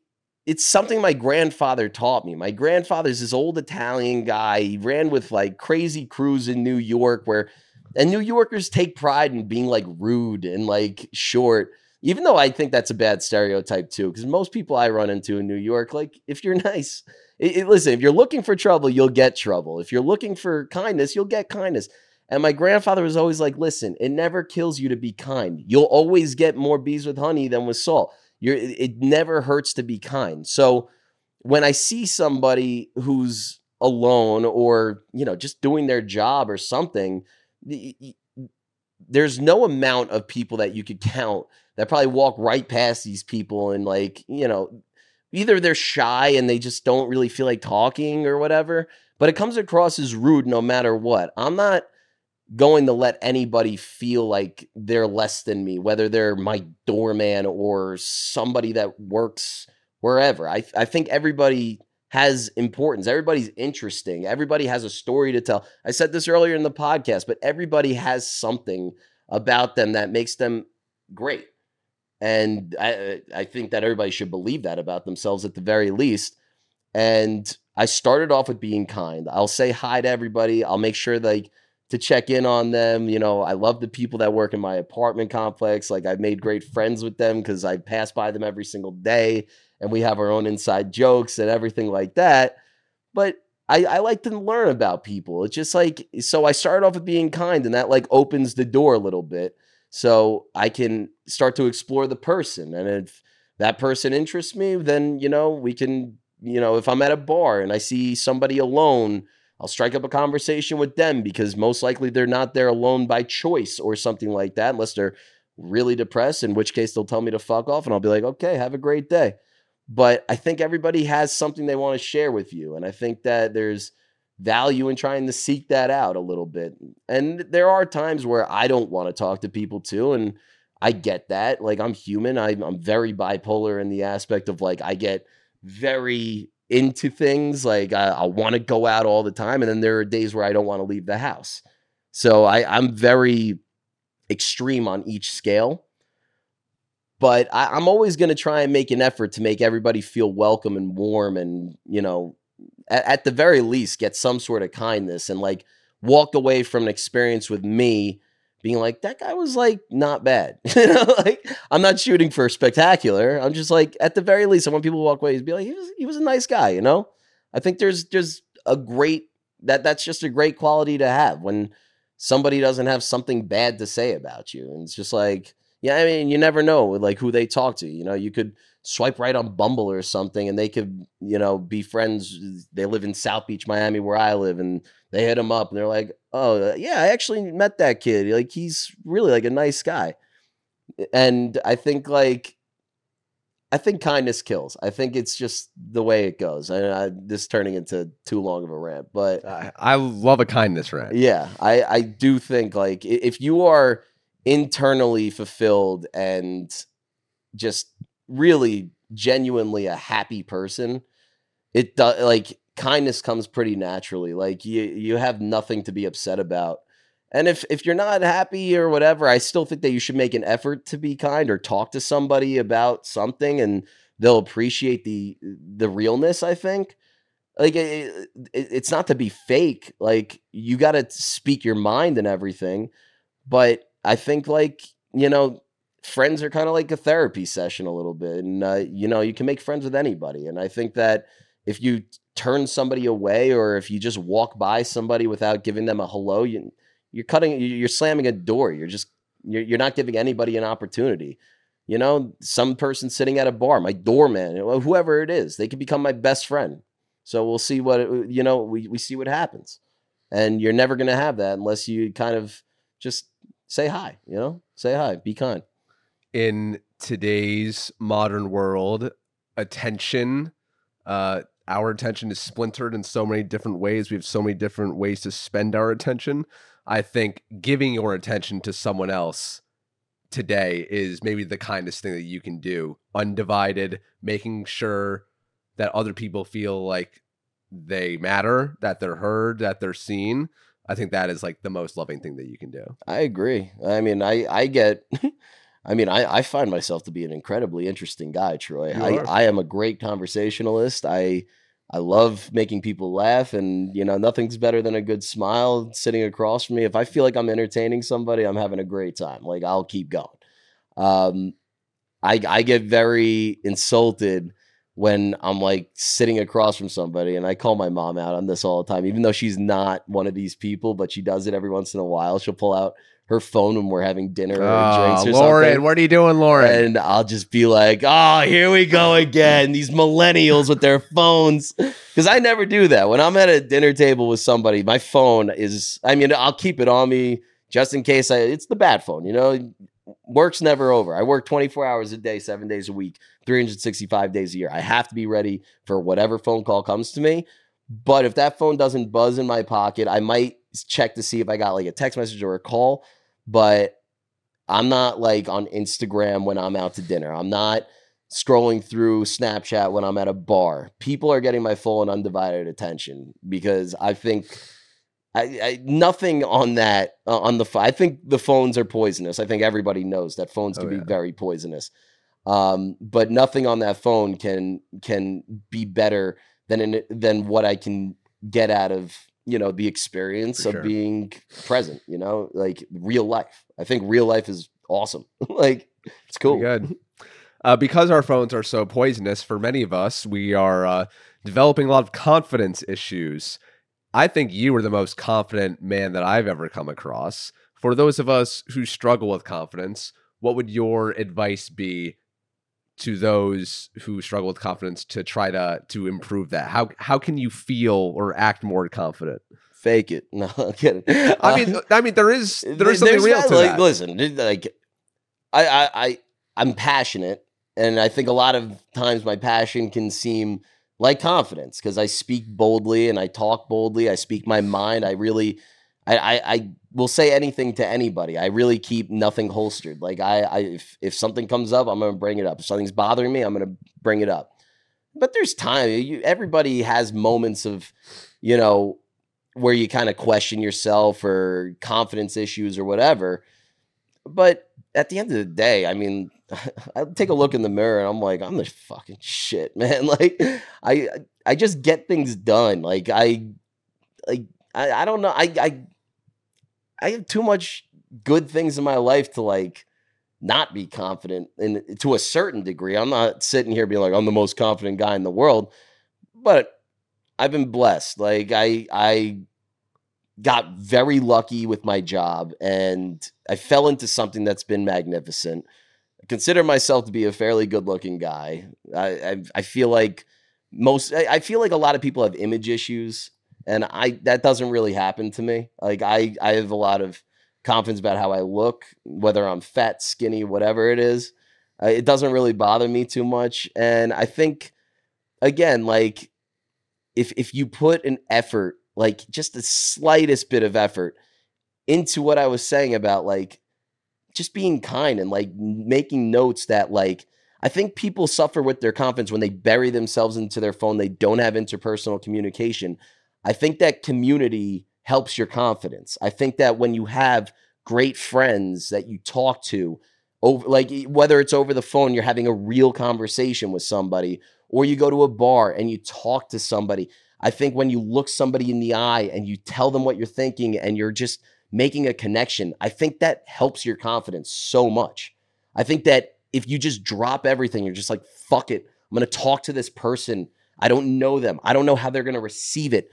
it's something my grandfather taught me. My grandfather's this old Italian guy. He ran with like crazy crews in New York where and New Yorkers take pride in being like rude and like short even though I think that's a bad stereotype too, because most people I run into in New York, like if you're (laughs) nice, it, it- listen, if you're looking for trouble, you'll get trouble. If you're looking for kindness, you'll get kindness. And my grandfather was always like, listen, it never kills you to be kind. You'll always get more bees with honey than with salt. You're, it, it never hurts to be kind. So when I see somebody who's alone or, you know, just doing their job or something, there's no amount of people that you could count that probably walk right past these people and like you know either they're shy and they just don't really feel like talking or whatever but it comes across as rude no matter what. I'm not going to let anybody feel like they're less than me whether they're my doorman or somebody that works wherever. I, I think everybody has importance. Everybody's interesting. Everybody has a story to tell. I said this earlier in the podcast but everybody has something about them that makes them great and I I think that everybody should believe that about themselves at the very least. And I started off with being kind. I'll say hi to everybody. I'll make sure like to check in on them. You know, I love the people that work in my apartment complex. Like I've made great friends with them because I pass by them every single day and we have our own inside jokes and everything like that. But I, I like to learn about people. It's just like so I started off with being kind and that like opens the door a little bit so I can start to explore the person. And if that person interests me, then, you know, we can, you know, if I'm at a bar and I see somebody alone, I'll strike up a conversation with them because most likely they're not there alone by choice or something like that, unless they're really depressed, in which case they'll tell me to fuck off and I'll be like, okay, have a great day. But I think everybody has something they want to share with you. And I think that there's, value in trying to seek that out a little bit. And there are times where I don't want to talk to people too. And I get that. Like I'm human. I'm, I'm very bipolar in the aspect of like I get very into things. Like I, I want to go out all the time. And then there are days where I don't want to leave the house. So I, I'm very extreme on each scale. But I, I'm always going to try and make an effort to make everybody feel welcome and warm and, you know, at, at the very least get some sort of kindness and like walk away from an experience with me being like that guy was like not bad. (laughs) You know like i'm not shooting for spectacular. I'm just like at the very least i want people to walk away and be like he was, he was a nice guy you know? I think there's there's a great that that's just a great quality to have when somebody doesn't have something bad to say about you. And it's just like yeah, I mean, you never know like who they talk to. You know, you could swipe right on Bumble or something, and they could, you know, be friends. They live in South Beach, Miami, where I live, and they hit them up, and they're like, "Oh, yeah, I actually met that kid. Like, he's really like a nice guy." And I think like, I think kindness kills. I think it's just the way it goes. And I, this turning into too long of a rant, but I, I love a kindness rant. yeah, I I do think like if you are internally fulfilled and just really genuinely a happy person, it does like kindness comes pretty naturally. Like you you have nothing to be upset about. And if if you're not happy or whatever, I still think that you should make an effort to be kind or talk to somebody about something and they'll appreciate the the realness, I think. Like it, it, it's not to be fake. Like you got to speak your mind and everything. But I think like, you know, friends are kind of like a therapy session a little bit and uh, you know, you can make friends with anybody and I think that if you turn somebody away or if you just walk by somebody without giving them a hello, you you're cutting you- you're slamming a door. You're just you're, you're not giving anybody an opportunity. You know, some person sitting at a bar, my doorman, whoever it is, they could become my best friend. So we'll see what it- you know. We we see what happens, and you're never going to have that unless you kind of just say hi. You know, say hi, be kind. In today's modern world, attention, uh, our attention is splintered in so many different ways. We have so many different ways to spend our attention. I think giving your attention to someone else today is maybe the kindest thing that you can do. Undivided, making sure that other people feel like they matter, that they're heard, that they're seen. I think that is like the most loving thing that you can do. I agree. I mean, I I get. (laughs) I mean, I, I find myself to be an incredibly interesting guy, Troy. I. I am a great conversationalist. I I love making people laugh, and you know, nothing's better than a good smile sitting across from me. If I feel like I'm entertaining somebody, I'm having a great time. Like I'll keep going. Um, I I get very insulted when I'm like sitting across from somebody, and I call my mom out on this all the time, even though she's not one of these people, but she does it every once in a while. She'll pull out her phone when we're having dinner or ah, drinks Oh, or Lauren, something. what are you doing, Lauren? And I'll just be like, oh, here we go again. These millennials with their phones. Because I never do that. When I'm at a dinner table with somebody, my phone is, I mean, I'll keep it on me just in case I, it's the bad phone, you know? Work's never over. I work 24 hours a day, seven days a week, 365 days a year. I have to be ready for whatever phone call comes to me. But if that phone doesn't buzz in my pocket, I might check to see if I got like a text message or a call. But I'm not like on Instagram when I'm out to dinner. I'm not scrolling through Snapchat when I'm at a bar. People are getting my full and undivided attention because I think I, I nothing on that uh, on the I think the phones are poisonous. I think everybody knows that phones can Oh, be very poisonous. Um, but nothing on that phone can can be better than in, than what I can get out of you know the experience For of sure. being present. You know, like real life. I think real life is awesome. (laughs) like it's cool. Pretty Good. Uh, because our phones are so poisonous, for many of us, we are uh, developing a lot of confidence issues. I think you are the most confident man that I've ever come across. For those of us who struggle with confidence, what would your advice be to those who struggle with confidence to try to to improve that? How how can you feel or act more confident? Fake it. (laughs) No, I'm kidding. I mean, Uh, I mean, there is there is something real to like, that. Listen, like I, I, I, I'm passionate, and I think a lot of times my passion can seem like confidence because I speak boldly and I talk boldly. I speak my mind. I really, I, I, I will say anything to anybody. I really keep nothing holstered. Like I, I, if if something comes up, I'm gonna bring it up. If something's bothering me, I'm gonna bring it up. But there's time. You, everybody has moments of, you know, where you kind of question yourself or confidence issues or whatever. But at the end of the day, I mean, (laughs) I take a look in the mirror and I'm like, I'm the fucking shit, (laughs) man. Like, I I just get things done. Like I like I, I don't know. I I I have too much good things in my life to like not be confident and to a certain degree. I'm not sitting here being like I'm the most confident guy in the world, but I've been blessed. Like I I got very lucky with my job and I fell into something that's been magnificent. I consider myself to be a fairly good looking guy. I, I, I feel like most, I, I feel like a lot of people have image issues and I, that doesn't really happen to me. Like I, I have a lot of confidence about how I look, whether I'm fat, skinny, whatever it is. Uh, it doesn't really bother me too much. And I think, again, like if, if you put an effort like just the slightest bit of effort into what I was saying about like just being kind and like making notes that like I think people suffer with their confidence when they bury themselves into their phone. They don't have interpersonal communication. I think that community helps your confidence. I think that when you have great friends that you talk to over like whether it's over the phone you're having a real conversation with somebody or you go to a bar and you talk to somebody I think when you look somebody in the eye and you tell them what you're thinking and you're just making a connection, I think that helps your confidence so much. I think that if you just drop everything, you're just like, fuck it. I'm going to talk to this person. I don't know them. I don't know how they're going to receive it,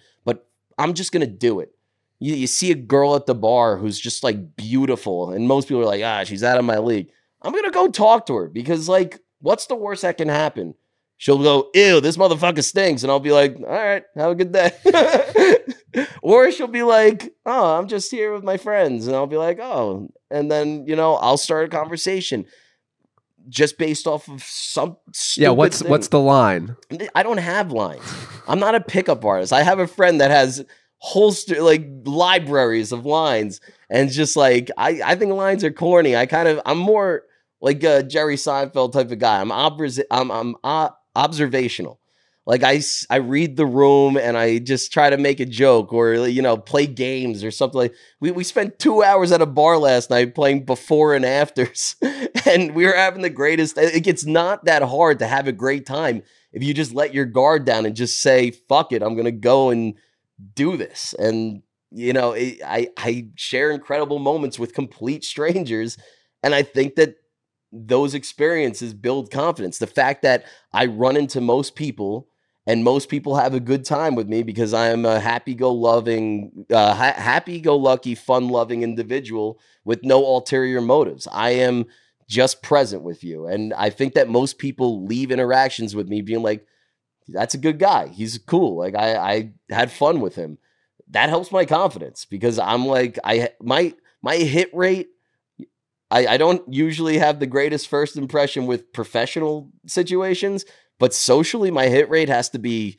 I'm just to do it. You, you see a girl at the bar who's just like beautiful, and most people are like, ah, she's out of my league. I'm to go talk to her because, like, what's the worst that can happen? she'll go, ew, this motherfucker stinks. And I'll be like, all right, have a good day. (laughs) or she'll be like, oh, I'm just here with my friends. And I'll be like, oh. And then, you know, I'll start a conversation just based off of some yeah what's thing. what's the line? I don't have lines. I'm not a pickup artist. I have a friend that has holster like libraries of lines and just like i i think lines are corny. I kind of i'm more like a jerry seinfeld type of guy. I'm i'm i'm uh, observational. Like I, I read the room and I just try to make a joke or you know play games or something like. We we spent two hours at a bar last night playing before and afters, (laughs) and we were having the greatest. It gets not that hard to have a great time if you just let your guard down and just say fuck it, I'm gonna go and do this. And you know, it, I I share incredible moments with complete strangers, and I think that those experiences build confidence. The fact that I run into most people and most people have a good time with me because I am a happy go loving, uh, ha- happy go lucky, fun loving individual with no ulterior motives. I am just present with you. And I think that most people leave interactions with me being like, that's a good guy. He's cool. Like I, I had fun with him. That helps my confidence because I'm like, I, my, my hit rate I, I don't usually have the greatest first impression with professional situations, but socially, my hit rate has to be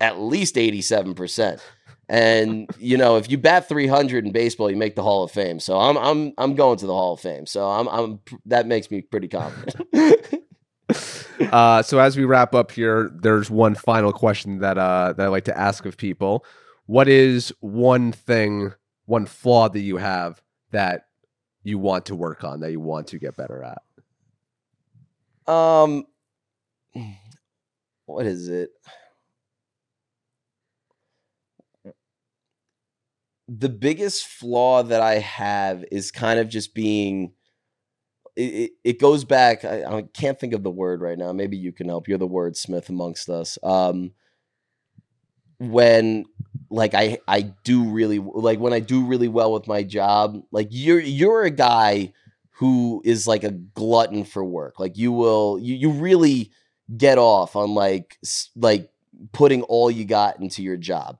at least 87%. And you know, if you bat 300 in baseball, you make the Hall of Fame. So I'm I'm I'm going to the Hall of Fame. So I'm I'm that makes me pretty confident. (laughs) uh, so as we wrap up here, there's one final question that uh, that I like to ask of people. What is one thing, one flaw that you have that you want to work on that you want to get better at? Um, what is it? The biggest flaw that I have is kind of just being. It, it, goes back. I, I, can't think of the word right now. Maybe you can help. You're the wordsmith amongst us. Um, when like I I do really like when I do really well with my job. Like you're you're a guy who is like a glutton for work. Like you will you you really get off on like like putting all you got into your job.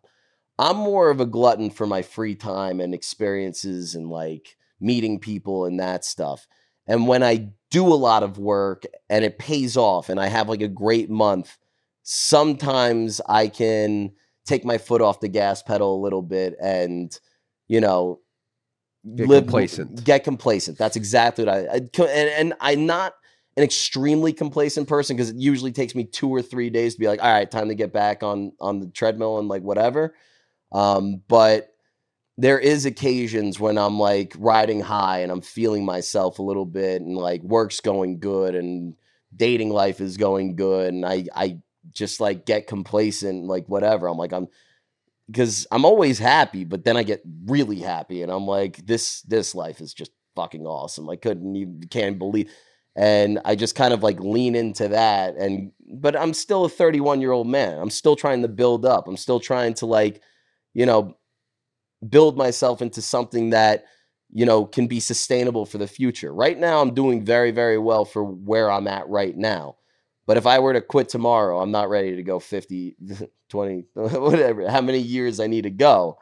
I'm more of a glutton for my free time and experiences and like meeting people and that stuff. And when I do a lot of work and it pays off and I have like a great month, sometimes I can take my foot off the gas pedal a little bit and you know get live, complacent get complacent that's exactly what i, I and, and i'm not an extremely complacent person because it usually takes me two or three days to be like all right time to get back on on the treadmill and like whatever um but there is occasions when i'm like riding high and i'm feeling myself a little bit and like work's going good and dating life is going good and i i just like get complacent, like whatever. I'm like, I'm because I'm always happy, but then I get really happy and I'm like, this this life is just fucking awesome. I couldn't even can't believe and I just kind of like lean into that and but I'm still a 31 year old man. I'm still trying to build up. I'm still trying to like, you know, build myself into something that you know can be sustainable for the future. Right now I'm doing very very well for where I'm at right now. But if I were to quit tomorrow, I'm not ready to go 50 (laughs) 20 (laughs) whatever how many years I need to go.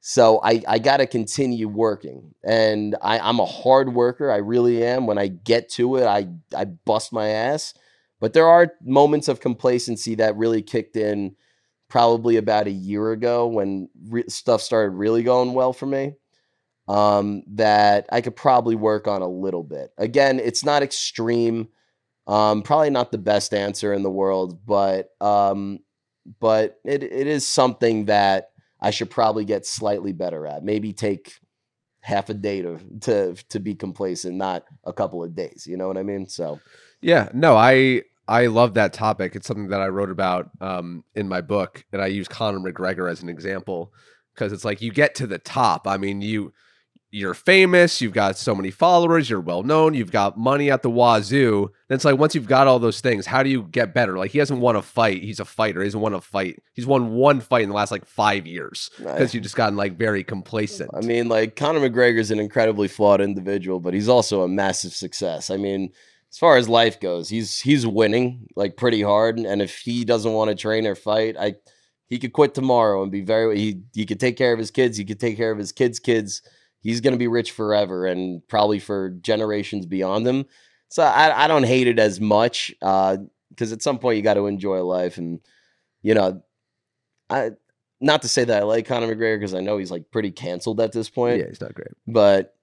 So I, I got to continue working. And I, I'm a hard worker. I really am. When I get to it, I, I bust my ass. But there are moments of complacency that really kicked in probably about a year ago when re- stuff started really going well for me. Um, that I could probably work on a little bit. Again, it's not extreme. Um, probably not the best answer in the world, but um, but it, it is something that I should probably get slightly better at. Maybe take half a day to to to be complacent, not a couple of days. You know what I mean? So yeah, no, I I love that topic. It's something that I wrote about um, in my book, and I use Conor McGregor as an example because it's like you get to the top. I mean, you you're famous, you've got so many followers, you're well known, you've got money at the wazoo. Then it's like once you've got all those things, how do you get better? Like he hasn't won a fight. He's a fighter. He hasn't won a fight. He's won one fight in the last like five years because you've just gotten like very complacent. I mean, like Conor McGregor is an incredibly flawed individual, but he's also a massive success. I mean, as far as life goes, he's he's winning like pretty hard. And if he doesn't want to train or fight, I he could quit tomorrow and be very he he could take care of his kids. He could take care of his kids' kids he's going to be rich forever and probably for generations beyond him. So I, I don't hate it as much because uh, at some point you got to enjoy life and you know I not to say that I like Conor McGregor because I know he's like pretty canceled at this point. Yeah, he's not great, but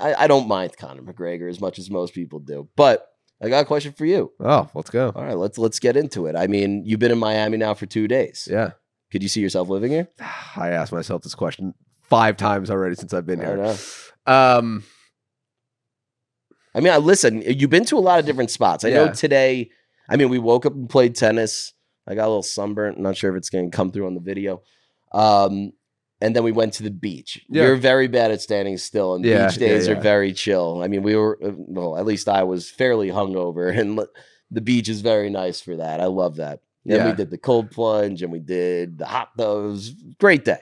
I, I don't mind Conor McGregor as much as most people do. But I got a question for you. Oh, let's go. All right, let's let's get into it. I mean, you've been in Miami now for two days. Yeah. Could you see yourself living here? (sighs) I asked myself this question five times already since I've been here. Um, I mean, I listen. You've been to a lot of different spots. I know today. I mean, we woke up and played tennis. I got a little sunburnt. I'm not sure if it's going to come through on the video. Um, and then we went to the beach. Yeah. You're very bad at standing still, and Yeah, beach days yeah. are very chill. I mean, we were well, at least I was fairly hungover, (laughs) and the beach is very nice for that. I love that. Then Yeah. we did the cold plunge, and we did the hot those. Great day.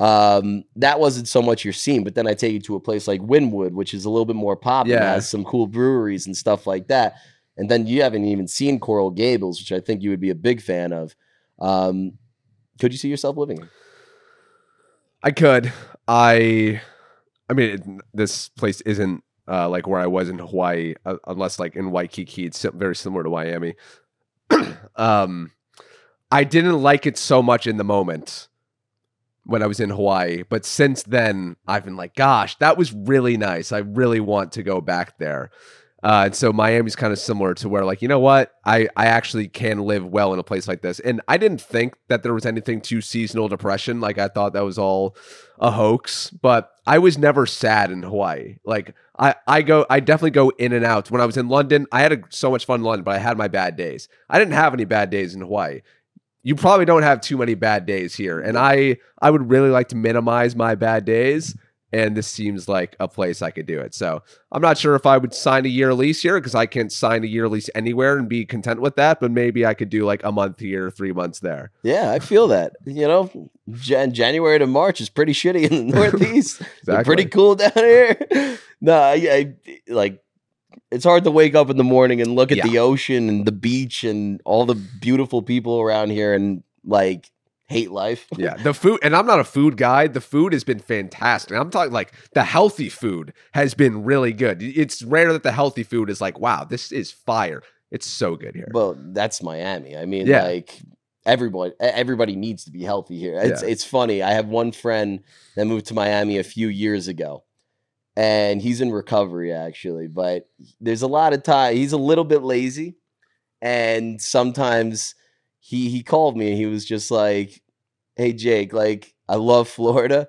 Um, that wasn't so much your scene, but then I take you to a place like Wynwood, which is a little bit more popular, Yeah. has some cool breweries and stuff like that. And then you haven't even seen Coral Gables, which I think you would be a big fan of. Um, could you see yourself living? I could. I. I mean, it, this place isn't uh, like where I was in Hawaii, uh, unless like in Waikiki, it's very similar to Miami. (clears throat) um, I didn't like it so much in the moment when I was in Hawaii, but since then I've been like, gosh, that was really nice. I really want to go back there. Uh, and so Miami's kind of similar to where, like, you know what, I I actually can live well in a place like this. And I didn't think that there was anything to seasonal depression. Like I thought that was all a hoax. But I was never sad in Hawaii. Like I I go I definitely go in and out. When I was in London, I had a, so much fun in London, but I had my bad days. I didn't have any bad days in Hawaii. You probably don't have too many bad days here, and I I would really like to minimize my bad days. And this seems like a place I could do it. So I'm not sure if I would sign a year lease here because I can't sign a year lease anywhere and be content with that. But maybe I could do like a month here, three months there. Yeah, I feel that. You know, Jan- January to March is pretty shitty in the (laughs) Northeast. Exactly. pretty cool down here. (laughs) no, I, I like. It's hard to wake up in the morning and look at Yeah. the ocean and the beach and all the beautiful people around here and like hate life. Yeah, the food, and I'm not a food guy. The food has been fantastic. I'm talking like the healthy food has been really good. It's rare that the healthy food is like, wow, this is fire. It's so good here. Well, that's Miami. I mean, Yeah. like everybody, everybody needs to be healthy here. It's Yeah. it's funny. I have one friend that moved to Miami a few years ago, and he's in recovery actually. But there's a lot of time. He's a little bit lazy, and sometimes he he called me and he was just like, "Hey Jake, like I love Florida."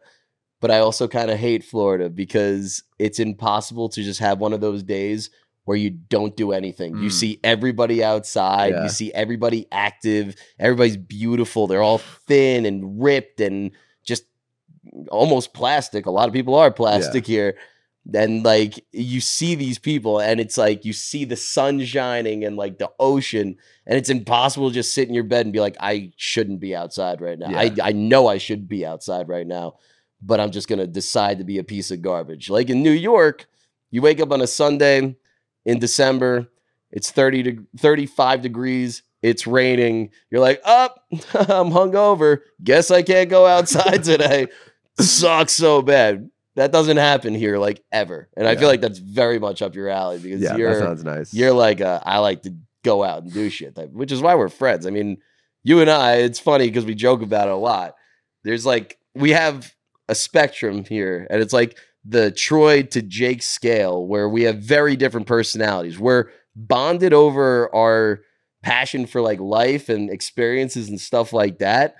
But I also kind of hate Florida because it's impossible to just have one of those days where you don't do anything. You Mm. see everybody outside, Yeah. you see everybody active, everybody's beautiful. They're all thin and ripped and just almost plastic. A lot of people are plastic here. Then like you see these people and it's like you see the sun shining and like the ocean and it's impossible to just sit in your bed and be like I shouldn't be outside right now. I Yeah. I know I should be outside right now. but I'm just gonna decide to be a piece of garbage. Like in New York, you wake up on a Sunday in December, it's 30 to 35 degrees, it's raining. You're like, up, (laughs) I'm hungover. Guess I can't go outside (laughs) today. Sucks so bad. That doesn't happen here like ever. And I feel like that's very much up your alley because Yeah, you're that sounds nice. you're like uh, I like to go out and do shit, type, which is why we're friends. I mean, you and I, it's funny because we joke about it a lot. There's like we have a spectrum here, and it's like the Troy to Jake scale where we have very different personalities. We're bonded over our passion for like life and experiences and stuff like that,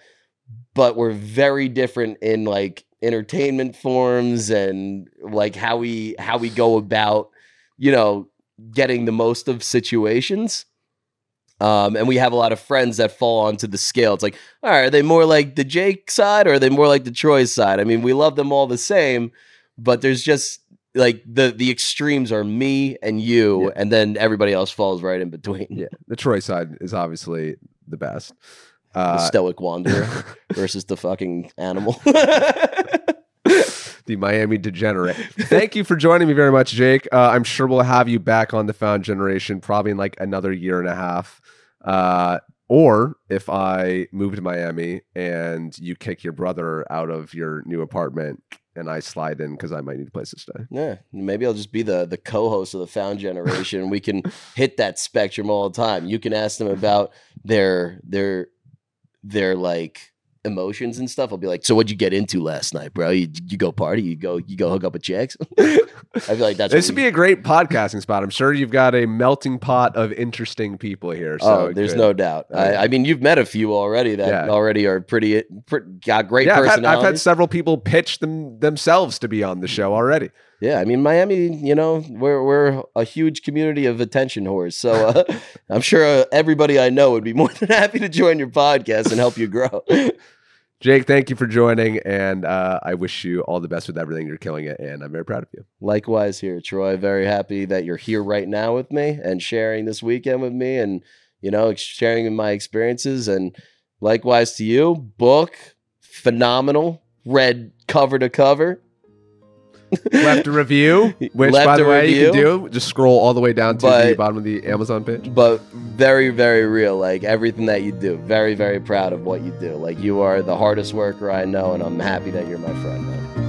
but we're very different in like entertainment forms and like how we how we go about, you know, getting the most of situations. Um, and we have a lot of friends that fall onto the scale. It's like, all right, are they more like the Jake side or are they more like the Troy side? I mean, we love them all the same, but there's just like the the extremes are me and you, Yeah. and then everybody else falls right in between. yeah, the Troy side is obviously the best. The Uh, stoic wanderer (laughs) versus the fucking animal. (laughs) the Miami degenerate. Thank you for joining me very much, Jake. Uh, I'm sure we'll have you back on the Found Generation probably in like another year and a half. Uh, or if I move to Miami and you kick your brother out of your new apartment and I slide in because I might need a place to stay. yeah, maybe I'll just be the the co-host of the Found Generation. We can hit that spectrum all the time. You can ask them about their their their like emotions and stuff. I'll be like, "So what'd you get into last night, bro? You, you go party? You go you go hook up with chicks?" (laughs) I feel like that's this would be a great podcasting spot. I'm sure you've got a melting pot of interesting people here. So oh, there's good. no doubt. I, I mean, you've met a few already that Yeah. already are pretty, pretty got great yeah, I've had. I've had several people pitch them themselves to be on the show already. Yeah, I mean Miami. You know, we're we're a huge community of attention whores. So uh, (laughs) I'm sure uh, everybody I know would be more than (laughs) happy to join your podcast and help you grow. Jake, thank you for joining, and uh, I wish you all the best with everything. You're killing it, and I'm very proud of you. Likewise, here, Troy. Very happy that you're here right now with me and sharing this weekend with me, and you know, sharing my experiences. And likewise to you, book phenomenal, read cover to cover. Left a review, which, Left by the way, you can do. Just scroll all the way down to the bottom of the Amazon page. but very very real like everything that you do very very proud of what you do like you are the hardest worker i know and i'm happy that you're my friend man